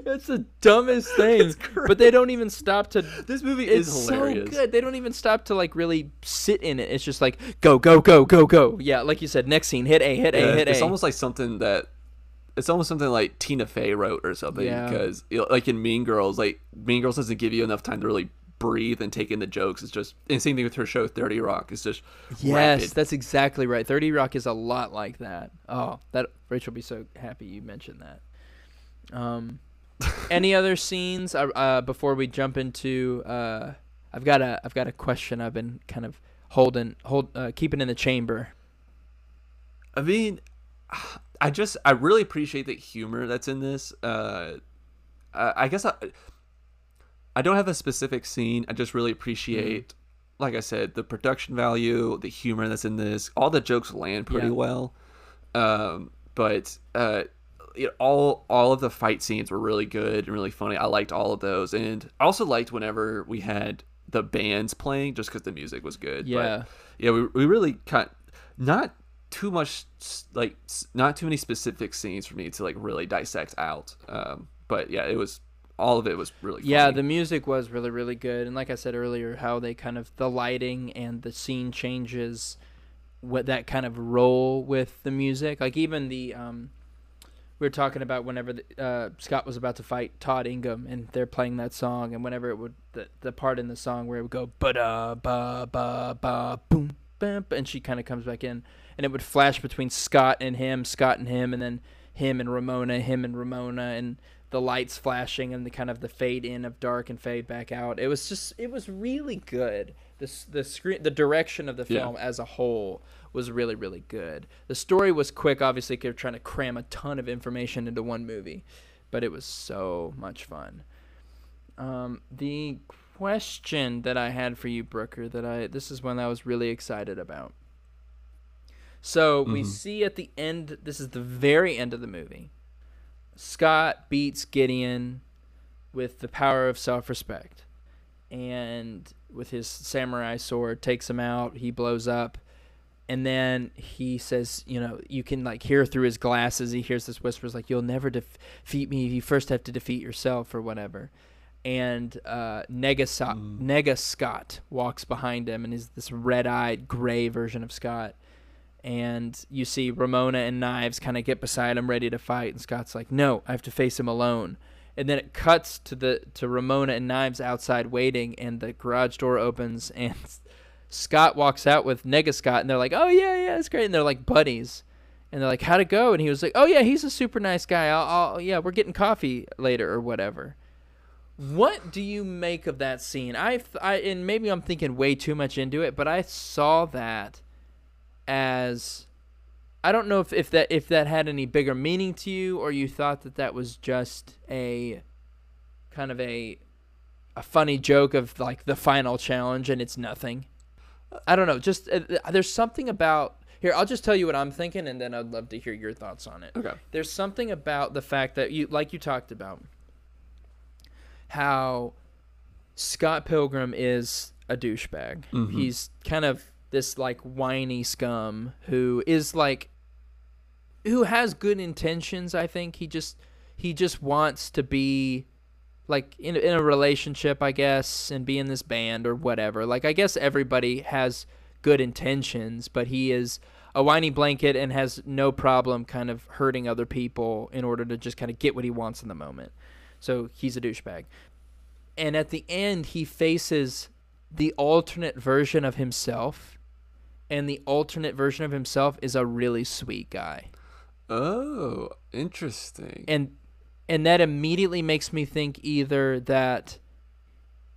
It's the dumbest thing. But they don't even stop to. this movie is so good. They don't even stop to like really sit in it. It's just like go, go, go, go, go. Yeah, like you said, next scene, hit A, hit A, hit it's A. It's almost like something that it's almost something like Tina Fey wrote or something Yeah. because like in Mean Girls, like Mean Girls doesn't give you enough time to really breathe and take in the jokes. It's just and same thing with her show Thirty Rock. It's just Yes, rapid. that's exactly right. Thirty Rock is a lot like that. Oh, that Rachel will be so happy you mentioned that. Um, any other scenes uh, uh, before we jump into? Uh, I've got a I've got a question. I've been kind of holding hold uh, keeping in the chamber. I mean, I just I really appreciate the humor that's in this. Uh, I, I guess I I don't have a specific scene. I just really appreciate, like I said, the production value, the humor that's in this. All the jokes land pretty Yeah. well, um, but uh, you know, all all of the fight scenes were really good and really funny. I liked all of those, and I also liked whenever we had the bands playing, just because the music was good. But, Yeah. yeah, we, we really cut not too much like not too many specific scenes for me to like really dissect out. Um, but yeah, it was all of it was really Yeah, funny. the music was really really good, and like I said earlier, how they kind of the lighting and the scene changes, what that kind of roll with the music. Like even the um, we were talking about whenever the, uh, Scott was about to fight Todd Ingham, and they're playing that song, and whenever it would the the part in the song where it would go ba da ba ba ba boom bam, and she kind of comes back in, and it would flash between Scott and him, Scott and him, and then him and Ramona, him and Ramona, and the lights flashing and the kind of the fade in of dark and fade back out. It was just it was really good. The the screen the direction of the Yeah. film as a whole was really really good. The story was quick. Obviously, they're trying to cram a ton of information into one movie, but it was so much fun. Um, the question that I had for you, Brooker, that I this is one I was really excited about. So we Mhm. see at the end. This is the very end of the movie. Scott beats Gideon with the power of self-respect, and with his samurai sword takes him out. He blows up, and then he says, "You know, you can like hear through his glasses. He hears this whispers like, "You'll never def- defeat me. You first have to defeat yourself, or whatever." And uh, Negascott, Mm. Nega Scott walks behind him, and is this red-eyed, gray version of Scott and you see Ramona and Knives kind of get beside him ready to fight and Scott's like no I have to face him alone and then it cuts to the to Ramona and Knives outside waiting and the garage door opens and Scott walks out with Nega Scott and they're like oh yeah yeah it's great. And they're like buddies. And they're like how'd it go? And he was like oh yeah he's a super nice guy. I'll, I'll yeah we're getting coffee later or whatever. What do you make of that scene? I, I and maybe I'm thinking way too much into it but I saw that as I don't know if, if that if that had any bigger meaning to you or you thought that that was just a kind of a a funny joke of like the final challenge and it's nothing. I don't know, just uh, there's something about here I'll just tell you what I'm thinking and then I'd love to hear your thoughts on it. okay. There's something about the fact that you like you talked about how Scott Pilgrim is a douchebag. Mhm. He's kind of this like whiny scum who is like who has good intentions, I think. He just he just wants to be like in in a relationship, I guess, and be in this band or whatever. Like I guess everybody has good intentions, but he is a whiny blanket and has no problem kind of hurting other people in order to just kind of get what he wants in the moment. So he's a douchebag. And at the end, he faces the alternate version of himself. And the alternate version of himself is a really sweet guy. Oh, interesting. And and that immediately makes me think either that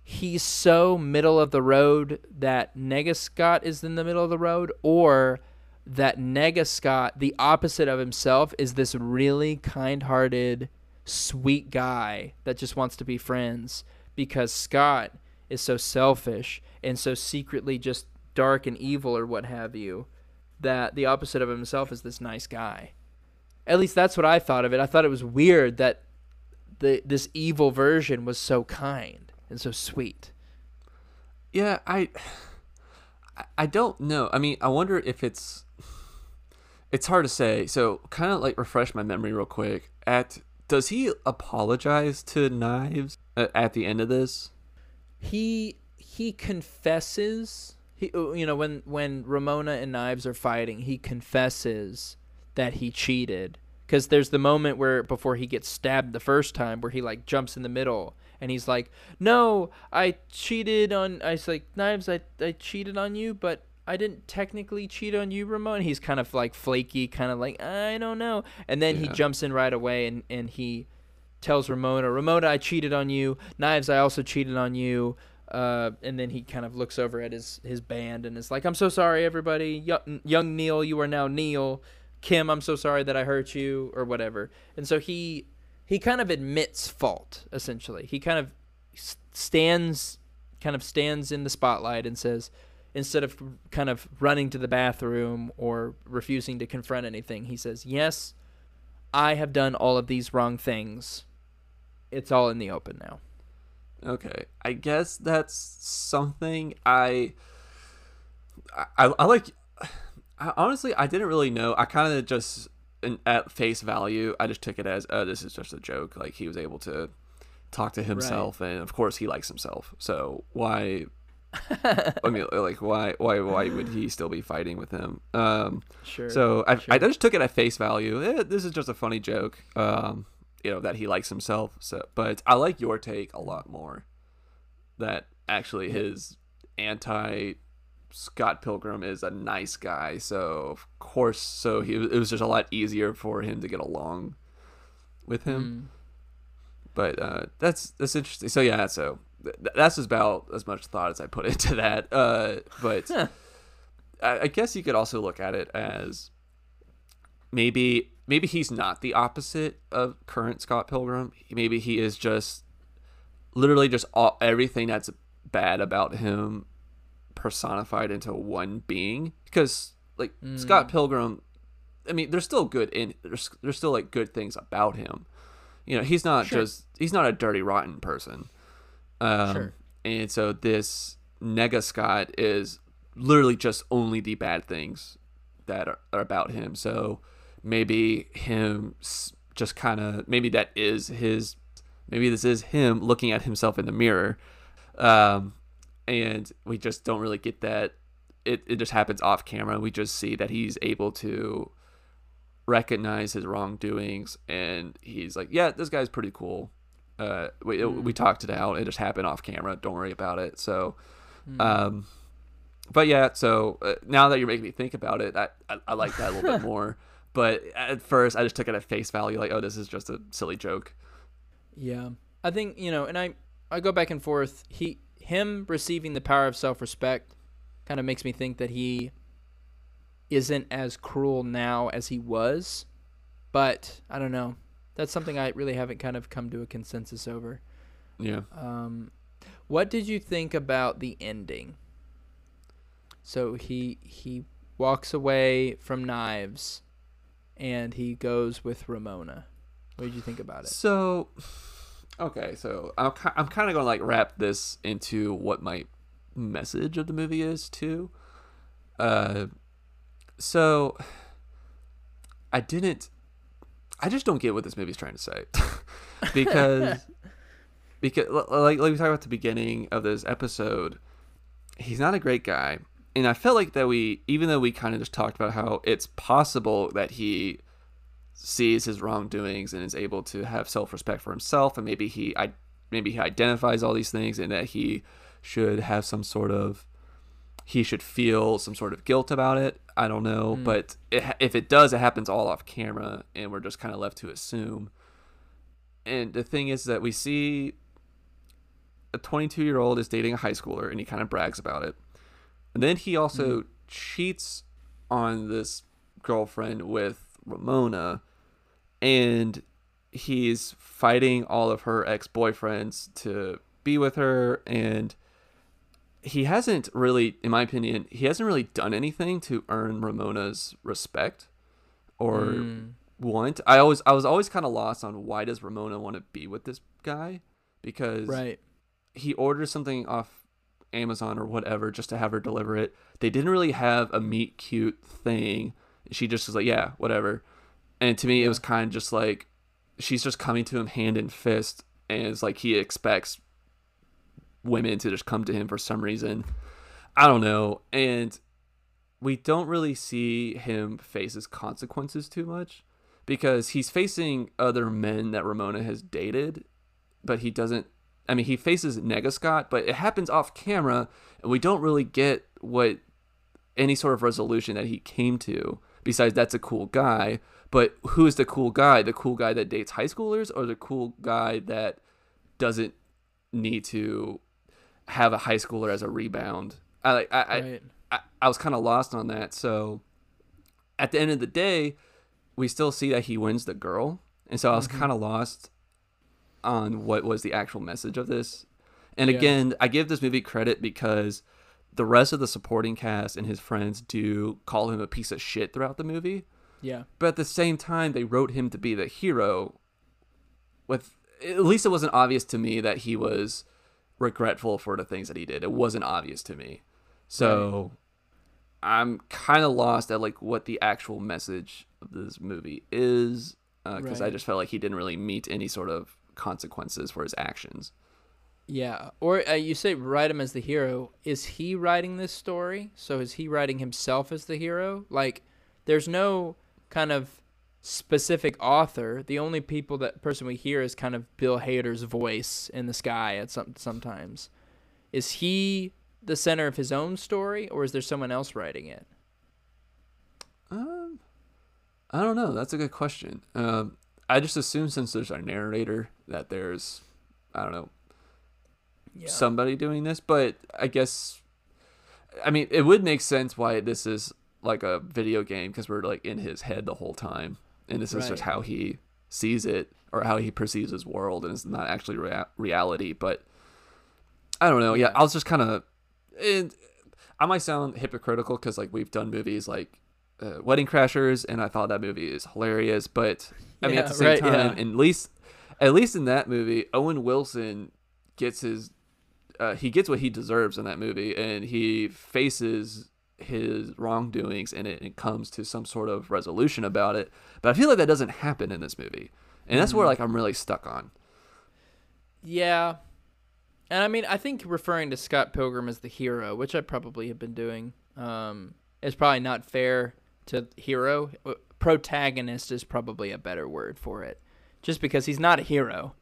he's so middle of the road that Nega Scott is in the middle of the road, or that Nega Scott, the opposite of himself, is this really kind hearted, sweet guy that just wants to be friends because Scott is so selfish and so secretly just dark and evil or what have you that the opposite of himself is this nice guy. At least that's what I thought of it. I thought it was weird that the this evil version was so kind and so sweet. Yeah, I I don't know. I mean, I wonder if it's it's hard to say. So, kind of like refresh my memory real quick. At does he apologize to Knives at the end of this? He he confesses. He uh, you know when when Ramona and Knives are fighting, he confesses that he cheated because there's the moment where before he gets stabbed the first time where he like jumps in the middle and he's like, "No, I cheated on." I was like, "Knives, I I cheated on you, but I didn't technically cheat on you, Ramon." He's kind of like flaky, kind of like, "I don't know," and then yeah. he jumps in right away and and he tells Ramona, "Ramona, I cheated on you. Knives, I also cheated on you." Uh, and then he kind of looks over at his his band and is like, "I'm so sorry, everybody. Young, young Neil, you are now Neil. Kim, I'm so sorry that I hurt you, or whatever." And so he he kind of admits fault essentially. He kind of stands kind of stands in the spotlight and says instead of kind of running to the bathroom or refusing to confront anything he says yes i have done all of these wrong things. It's all in the open now. Okay i guess that's something i i, I like I, honestly i didn't really know i kind of just at face value, I just took it as, oh, this is just a joke. Like he was able to talk to himself, right. and of course he likes himself. So why? I mean, like why? Why? Why would he still be fighting with him? Um, sure. So I, sure. I just took it at face value. Eh, this is just a funny joke. Um, you know that he likes himself. So, but I like your take a lot more. That actually his anti Scott Pilgrim is a nice guy, so of course, so he it was just a lot easier for him to get along with him. Mm. But uh, that's that's interesting. So yeah, so th- that's about as much thought as I put into that. Uh, but I, I guess you could also look at it as maybe maybe he's not the opposite of current Scott Pilgrim. Maybe he is just literally just all, everything that's bad about him personified into one being because like mm. Scott Pilgrim I mean there's still good in there's there's still like good things about him. You know, he's not sure. just he's not a dirty rotten person. Um sure. and so this Nega Scott is literally just only the bad things that are, are about him. So maybe him just kind of maybe that is his maybe this is him looking at himself in the mirror um and we just don't really get that. It it just happens off camera. We just see that he's able to recognize his wrongdoings, and he's like, "Yeah, this guy's pretty cool." Uh, we mm. we talked it out. It just happened off camera. Don't worry about it. So, mm. um, but yeah. So uh, now that you're making me think about it, I I, I like that a little bit more. But at first, I just took it at face value, like, "Oh, this is just a silly joke." Yeah, I think you know, and I I go back and forth. He him receiving the power of self-respect kind of makes me think that he isn't as cruel now as he was. But I don't know. That's something I really haven't kind of come to a consensus over. Yeah. Um, what did you think about the ending? So he he walks away from knives, and he goes with Ramona. What did you think about it? So Okay, so I'm I'm kind of going to like wrap this into what my message of the movie is too. Uh, so I didn't. I just don't get what this movie's trying to say, because because like like we talked about the beginning of this episode, he's not a great guy, and I felt like that we even though we kind of just talked about how it's possible that he sees his wrongdoings and is able to have self-respect for himself and maybe he I maybe he identifies all these things and that he should have some sort of he should feel some sort of guilt about it. I don't know, mm. but it, if it does, it happens all off camera, and we're just kind of left to assume. And the thing is that we see a 22 year old is dating a high schooler, and he kind of brags about it. And then he also mm. cheats on this girlfriend with Ramona, and he's fighting all of her ex-boyfriends to be with her and he hasn't really in my opinion he hasn't really done anything to earn ramona's respect or Mm. want. I always i was always kind of lost on why does ramona want to be with this guy? Because Right. he orders something off amazon or whatever just to have her deliver it. They didn't really have a meet cute thing. She just was like yeah whatever and to me it was kind of just like she's just coming to him hand in fist and it's like he expects women to just come to him for some reason. I don't know. And we don't really see him face his consequences too much because he's facing other men that ramona has dated but he doesn't i mean he faces nega scott but it happens off camera and we don't really get what any sort of resolution that he came to besides that's a cool guy but who is the cool guy? The cool guy that dates high schoolers or the cool guy that doesn't need to have a high schooler as a rebound? I like i I, I, I was kind of lost on that. So at the end of the day we still see that he wins the girl. And so i was Mm-hmm. kind of lost on what was the actual message of this. And Yeah. again i give this movie credit because the rest of the supporting cast and his friends do call him a piece of shit throughout the movie Yeah. but at the same time they wrote him to be the hero with at least it wasn't obvious to me that he was regretful for the things that he did it wasn't obvious to me so i'm kind of lost at like what the actual message of this movie is because i Right. just felt like he didn't really meet any sort of consequences for his actions Yeah. Or uh, you say write him as the hero. Is he writing this story? So is he writing himself as the hero? Like, there's no kind of specific author. The only people that person we hear is kind of Bill Hader's voice in the sky at some sometimes. Is he the center of his own story, or is there someone else writing it? Um, I don't know. That's a good question. Um, I just assume since there's our narrator that there's, I don't know, Yeah. somebody doing this. But I guess, I mean, it would make sense why this is like a video game because we're like in his head the whole time, and this is just how he sees it or how he perceives his world, and it's not actually rea- reality. But I don't know. Yeah. I was just kind of, and I might sound hypocritical because like we've done movies like uh, Wedding Crashers, and I thought that movie is hilarious. But I mean, at the same right, time, yeah. at least, at least in that movie, Owen Wilson gets his, uh, he gets what he deserves in that movie, and he faces his wrongdoings, and it, it comes to some sort of resolution about it. But I feel like that doesn't happen in this movie, and that's where Mhm. like I'm really stuck on. Yeah. And I mean, I think referring to Scott Pilgrim as the hero, which I probably have been doing, um, is probably not fair to hero. Uh, Protagonist is probably a better word for it, just because he's not a hero.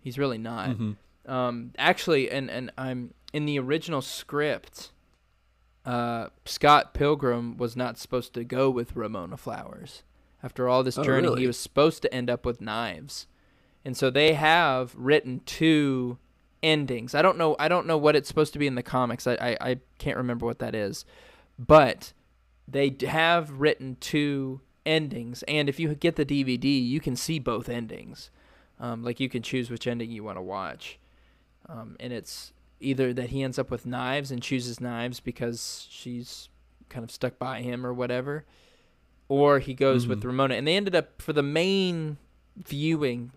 He's really not. Mhm. Um, actually, and and I'm in the original script. Uh, Scott Pilgrim was not supposed to go with Ramona Flowers. After all this Oh, journey, really? he was supposed to end up with knives, and so they have written two endings. I don't know. I don't know what it's supposed to be in the comics. I I, I can't remember what that is, but they have written two endings, and if you get the DVD, you can see both endings. Um, like you can choose which ending you want to watch, um, and it's either that he ends up with knives and chooses knives because she's kind of stuck by him or whatever, or he goes with Mhm. Ramona. And they ended up for the main viewing,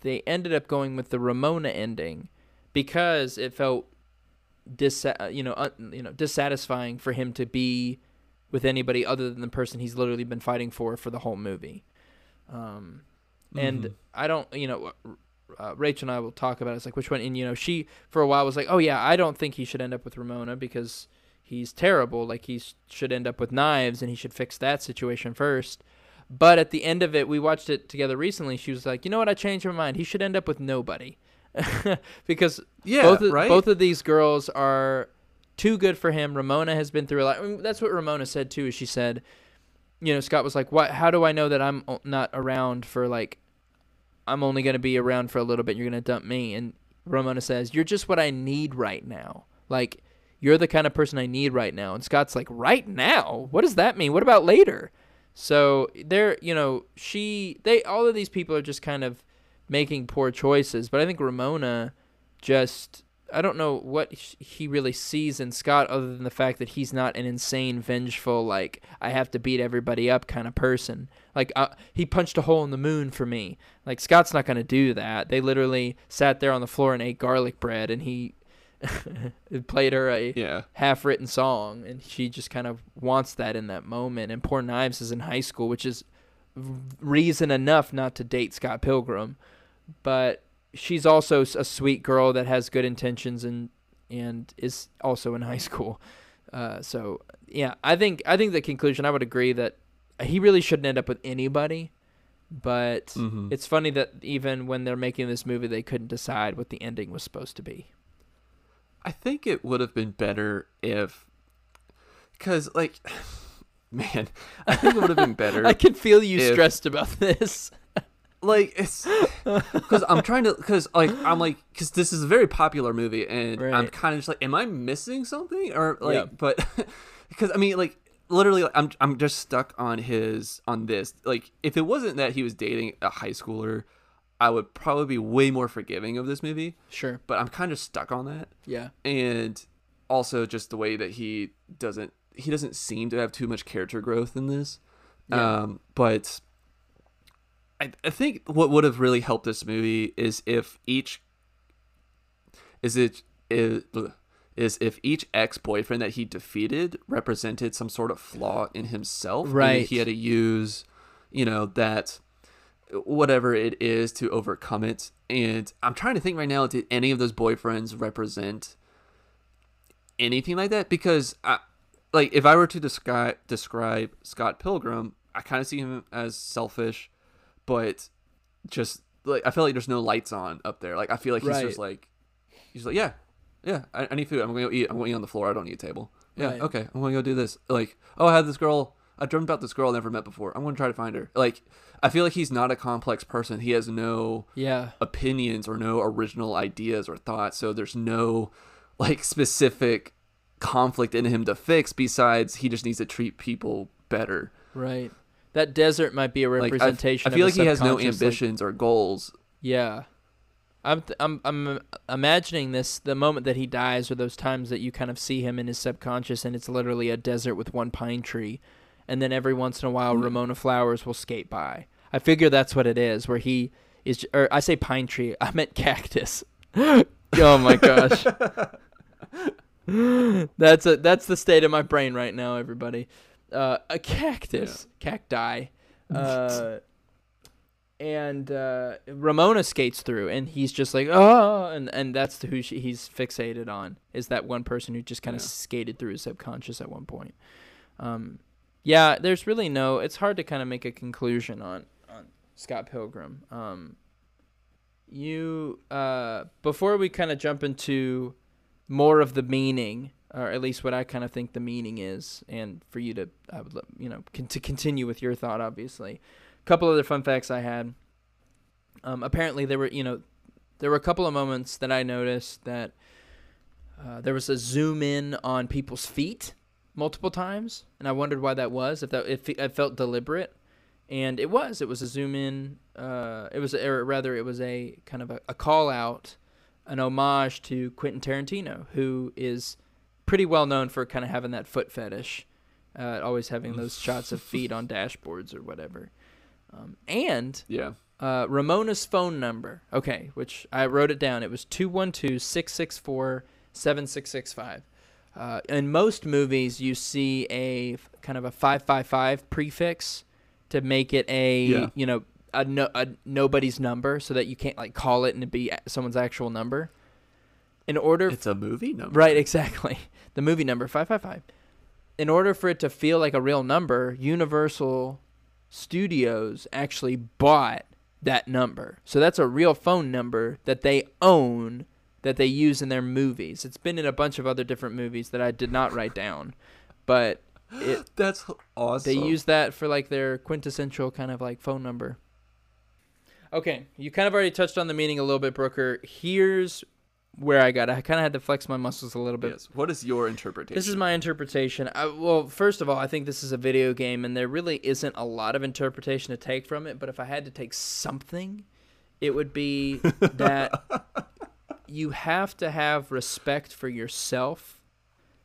they ended up going with the Ramona ending because it felt dis you know un, you know dissatisfying for him to be with anybody other than the person he's literally been fighting for for the whole movie. Um, and Mhm. I don't, you know, uh, Rachel and I will talk about it. It's like which one, and you know, she for a while was like, oh yeah, I don't think he should end up with Ramona because he's terrible. Like he should end up with knives, and he should fix that situation first. But at the end of it, we watched it together recently. She was like, you know what? I changed my mind. He should end up with nobody, because yeah, both of, right. both of these girls are too good for him. Ramona has been through a lot. I mean, that's what Ramona said too. Is she said, you know, Scott was like, "What? How do I know that I'm not around for like, I'm only gonna be around for a little bit. You're gonna dump me." And Ramona says, "You're just what I need right now. Like, you're the kind of person I need right now." And Scott's like, "Right now? What does that mean? What about later?" So they're, you know, she, they, all of these people are just kind of making poor choices. But I think Ramona just I don't know what he really sees in Scott other than the fact that he's not an insane, vengeful, like I have to beat everybody up kind of person. Like uh, he punched a hole in the moon for me. Like Scott's not going to do that. They literally sat there on the floor and ate garlic bread, and he played her a yeah. half-written song, and she just kind of wants that in that moment. And poor Knives is in high school, which is reason enough not to date Scott Pilgrim, but she's also a sweet girl that has good intentions and and is also in high school. Uh, so yeah, I think I think the conclusion I would agree that he really shouldn't end up with anybody. But mm-hmm. it's funny that even when they're making this movie, they couldn't decide what the ending was supposed to be. I think it would have been better if, because like, man, I think it would have been better. I can feel you if, stressed about this like it's because I'm trying to because like I'm like because this is a very popular movie and right. I'm kind of just like am I missing something? Or like yeah. but because I mean like literally like, I'm I'm just stuck on his on this. Like if it wasn't that he was dating a high schooler I would probably be way more forgiving of this movie. Sure. But I'm kind of stuck on that. Yeah. And also just the way that he doesn't he doesn't seem to have too much character growth in this. Yeah. um but I, I think what would have really helped this movie is if each is it is, is if each ex-boyfriend that he defeated represented some sort of flaw in himself. Right he had to use you know that whatever it is to overcome it. And i'm trying to think right now did any of those boyfriends represent anything like that? Because I, like if i were to describe describe scott pilgrim i kind of see him as selfish but just like I feel like there's no lights on up there. Like I feel like he's right. just like he's like yeah, yeah. I, I, need food. I'm going to go eat. I'm going to eat on the floor. I don't need a table. Yeah, right. okay. I'm going to go do this. Like oh, I had this girl. I dreamt about this girl I never met before. I'm going to try to find her. Like I feel like he's not a complex person. He has no yeah opinions or no original ideas or thoughts. So there's no like specific conflict in him to fix besides he just needs to treat people better. Right. That desert might be a representation. Like, I, I feel like he has no ambitions like, or goals. Yeah, I'm th- I'm I'm imagining this the moment that he dies, or those times that you kind of see him in his subconscious, and it's literally a desert with one pine tree, and then every once in a while, mm. Ramona Flowers will skate by. I figure that's what it is, where he is. Or I say pine tree, I meant cactus. oh my gosh. that's a that's the state of my brain right now, everybody uh, a cactus, yeah. cacti, uh, and uh, Ramona skates through, and he's just like, oh, and and that's who she, he's fixated on is that one person who just kind of yeah. skated through his subconscious at one point. Um, yeah, there's really no. It's hard to kind of make a conclusion on on Scott Pilgrim. Um, you uh, before we kind of jump into more of the meaning or at least what I kind of think the meaning is, and for you to, I would, you know, con- to continue with your thought. Obviously, a couple other fun facts I had. Um, apparently, there were, you know, there were a couple of moments that I noticed that uh, there was a zoom in on people's feet multiple times, and I wondered why that was. If that if it felt deliberate, and it was. It was a zoom in. Uh, it was, or rather, it was a kind of a, a call out, an homage to Quentin Tarantino, who is pretty well known for kind of having that foot fetish, uh, always having those shots of feet on dashboards or whatever. Um, and yeah, uh, Ramona's phone number. Okay, which I wrote it down. It was 212-664-7665. Uh, in most movies, you see a kind of a 555 prefix to make it a yeah. you know a, no, a nobody's number so that you can't like call it and it be someone's actual number in order it's a movie number. Right exactly. The movie number 555 in order for it to feel like a real number universal studios actually bought that number. So that's a real phone number that they own that they use in their movies. It's been in a bunch of other different movies that i did not write down but it, that's awesome. They use that for like their quintessential kind of like phone number. Okay you kind of already touched on the meaning a little bit brooker. Here's where I got. I kind of had to flex my muscles a little bit. Yes. What is your interpretation? This is my interpretation. I, well, first of all, I think this is a video game, and there really isn't a lot of interpretation to take from it. But if I had to take something, it would be that you have to have respect for yourself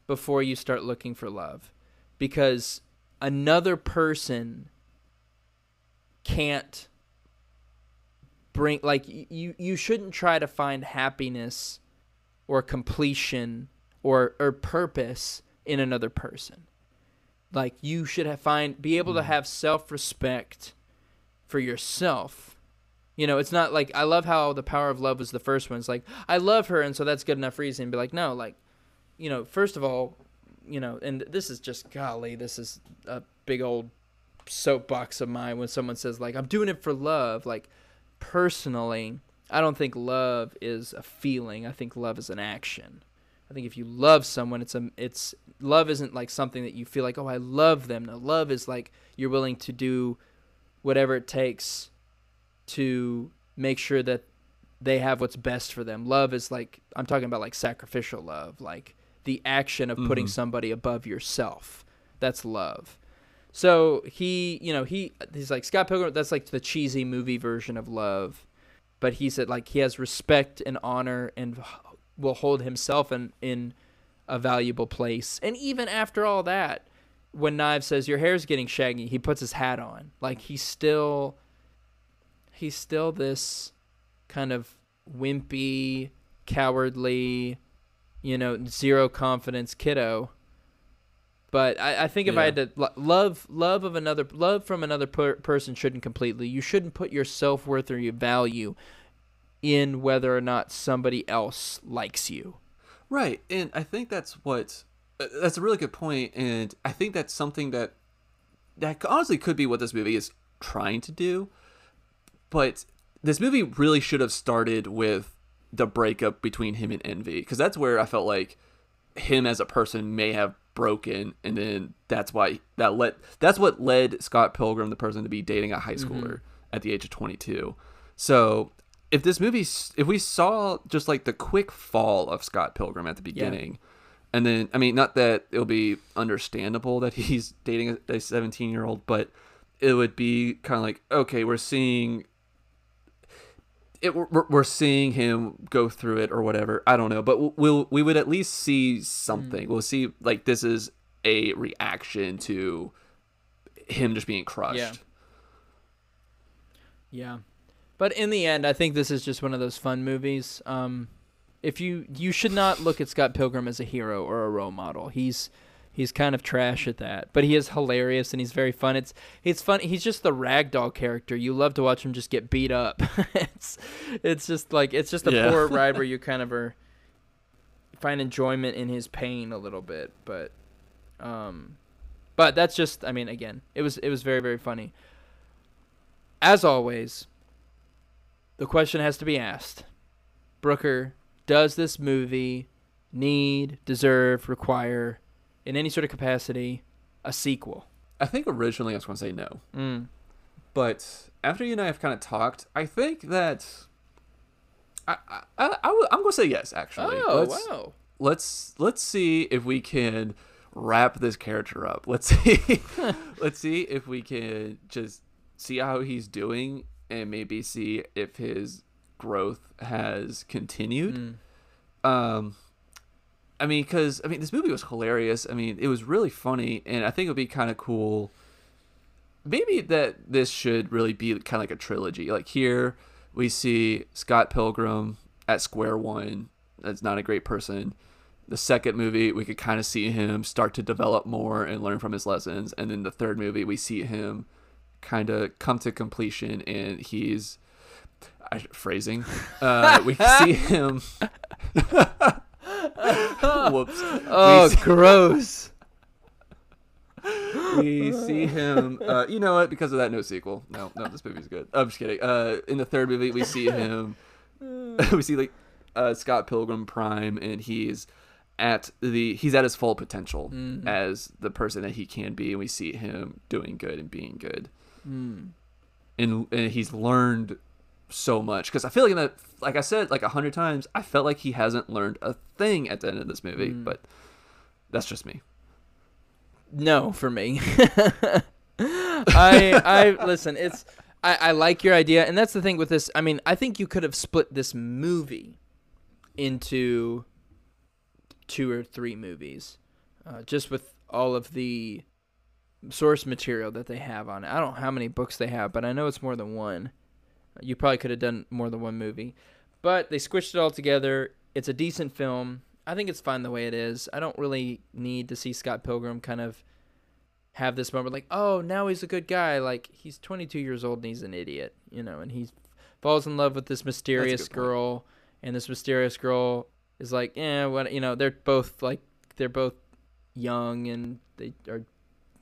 before you start looking for love because another person can't bring like you you shouldn't try to find happiness or completion or or purpose in another person. Like you should have find be able to mm. have self-respect for yourself. You know it's not like i love how the power of love was the first one. It's like i love her and so that's good enough reason. Be like no like you know first of all you know and this is just golly this is a big old soapbox of mine when someone says like i'm doing it for love. Like personally, I don't think love is a feeling. I think love is an action. I think if you love someone, it's a it's love isn't like something that you feel like, "Oh, I love them." No, love is like you're willing to do whatever it takes to make sure that they have what's best for them. Love is like I'm talking about like sacrificial love, like the action of putting Mhm. somebody above yourself. That's love. So he, you know, he he's like Scott Pilgrim. That's like the cheesy movie version of love, but he said like he has respect and honor and will hold himself in in a valuable place. And even after all that, when Knives says your hair's getting shaggy, he puts his hat on. Like he's still he's still this kind of wimpy, cowardly, you know, zero confidence kiddo. But I, I think if I had to love love of another love from another per- person shouldn't completely. You shouldn't put your self worth or your value in whether or not somebody else likes you. Right, and I think that's what uh, that's a really good point, and I think that's something that that honestly could be what this movie is trying to do. But this movie really should have started with the breakup between him and Envy, because that's where I felt like him as a person may have broken, and then that's why that led that's what led Scott Pilgrim, the person, to be dating a high mm-hmm. schooler at the age of twenty two. So if this movie, if we saw just like the quick fall of Scott Pilgrim at the beginning, and then I mean, not that it'll be understandable that he's dating a seventeen year old, but it would be kind of like okay, we're seeing it. We're, we're seeing him go through it or whatever. I don't know, but we'll, we'll would at least see something. We'll see like this is a reaction to him just being crushed. Yeah. Yeah. But in the end, I think this is just one of those fun movies. Um, if you you should not look at Scott Pilgrim as a hero or a role model. He's he's kind of trash at that, but he is hilarious and he's very fun. It's it's fun. He's just the ragdoll character. You love to watch him just get beat up. it's it's just like it's just a Yeah. poor ride where you kind of are find enjoyment in his pain a little bit, but um but that's just I mean again, it was it was very very funny. As always, the question has to be asked. Brooker, does this movie need, deserve, require in any sort of capacity a sequel? I think originally I was going to say no. Mm. but after you and I have kind of talked, I think that I, I, I, I I'm going to say yes. Actually, Oh, let's, wow. let's let's see if we can wrap this character up. Let's see, let's see if we can just see how he's doing and maybe see if his growth has continued. Mm. Um, I mean, because I mean, this movie was hilarious. I mean, it was really funny, and I think it would be kind of cool. Maybe that this should really be kind of like a trilogy. Like here, we see Scott Pilgrim at square one. That's not a great person. The second movie, we could kind of see him start to develop more and learn from his lessons. And then the third movie, we see him kind of come to completion, and he's I, phrasing. Uh, we see him. Whoops. Oh, see- gross. we see him. Uh, you know what? Because of that, no sequel. No, no, this movie's good. I'm just kidding. Uh, in the third movie, we see him. we see like uh, Scott Pilgrim Prime, and he's at the he's at his full potential Mhm. as the person that he can be, and we see him doing good and being good, Mm. and and he's learned so much because I feel like in that, like I said, like a hundred times, I felt like he hasn't learned a thing at the end of this movie, Mm. but that's just me. No, for me. I I listen, it's I, I like your idea, and that's the thing with this. I mean, I think you could have split this movie into two or three movies, uh, just with all of the source material that they have on it. I don't know how many books they have, but I know it's more than one. You probably could have done more than one movie, but they squished it all together. It's a decent film. I think it's fine the way it is. I don't really need to see Scott Pilgrim kind of have this moment like, oh, now he's a good guy. Like he's 22 years old and he's an idiot, you know, and he falls in love with this mysterious good point. girl, and this mysterious girl is like, yeah, what, you know, they're both like, they're both young and they are,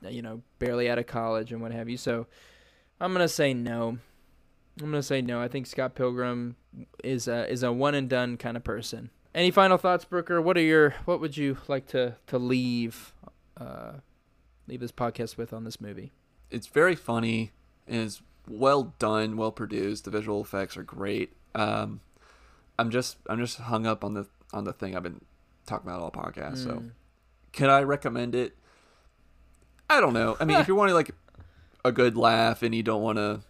you know, barely out of college and what have you. So I'm gonna say no. I'm gonna say no. I think Scott Pilgrim is a is a one and done kind of person. Any final thoughts, Brooker? What are your what would you like to to leave uh, leave this podcast with on this movie? It's very funny and it's well done, well produced. The visual effects are great. Um, I'm just I'm just hung up on the on the thing I've been talking about all podcast. So, Mm. can I recommend it? I don't know. I mean, if you're wanting like a good laugh and you don't want to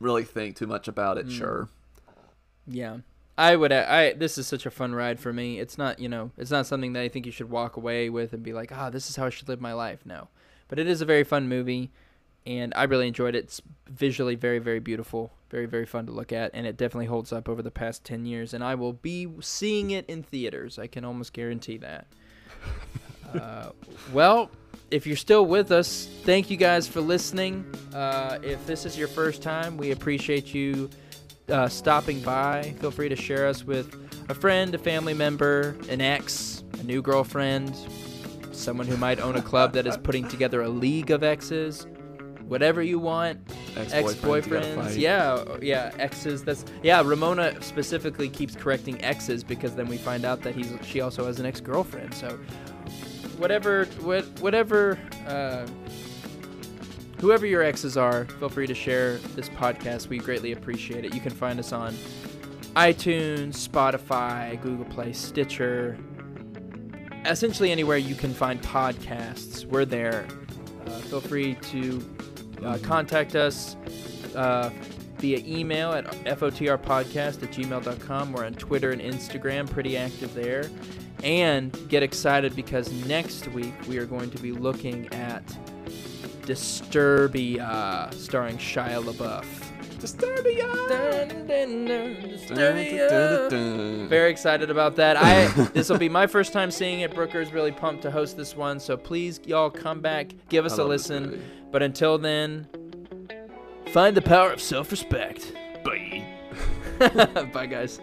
really think too much about it, Mm. sure. Yeah. I would I this is such a fun ride for me. It's not, you know, it's not something that I think you should walk away with and be like, "Ah, this is how I should live my life." No. But it is a very fun movie and I really enjoyed it. It's visually very very beautiful, very very fun to look at and it definitely holds up over the past 10 years and I will be seeing it in theaters. I can almost guarantee that. uh, well, if you're still with us, thank you guys for listening. Uh, if this is your first time, we appreciate you uh, stopping by. Feel free to share us with a friend, a family member, an ex, a new girlfriend, someone who might own a club that is putting together a league of exes. Whatever you want, ex-boyfriends, yeah, yeah, exes. That's yeah. Ramona specifically keeps correcting exes because then we find out that he's she also has an ex-girlfriend. So whatever, what, whatever, uh, whoever your exes are, feel free to share this podcast. We greatly appreciate it. You can find us on iTunes, Spotify, Google Play, Stitcher, essentially anywhere you can find podcasts. We're there. Uh, feel free to uh, contact us uh, via email at fotrpodcast at gmail.com. We're on Twitter and Instagram, pretty active there. And get excited because next week we are going to be looking at Disturbia, starring Shia LaBeouf. Disturbia. Dun, dun, dun, Disturbia. Very excited about that. I this will be my first time seeing it. Brooker's really pumped to host this one, so please y'all come back, give us I a listen. But until then, find the power of self-respect. Bye. Bye guys.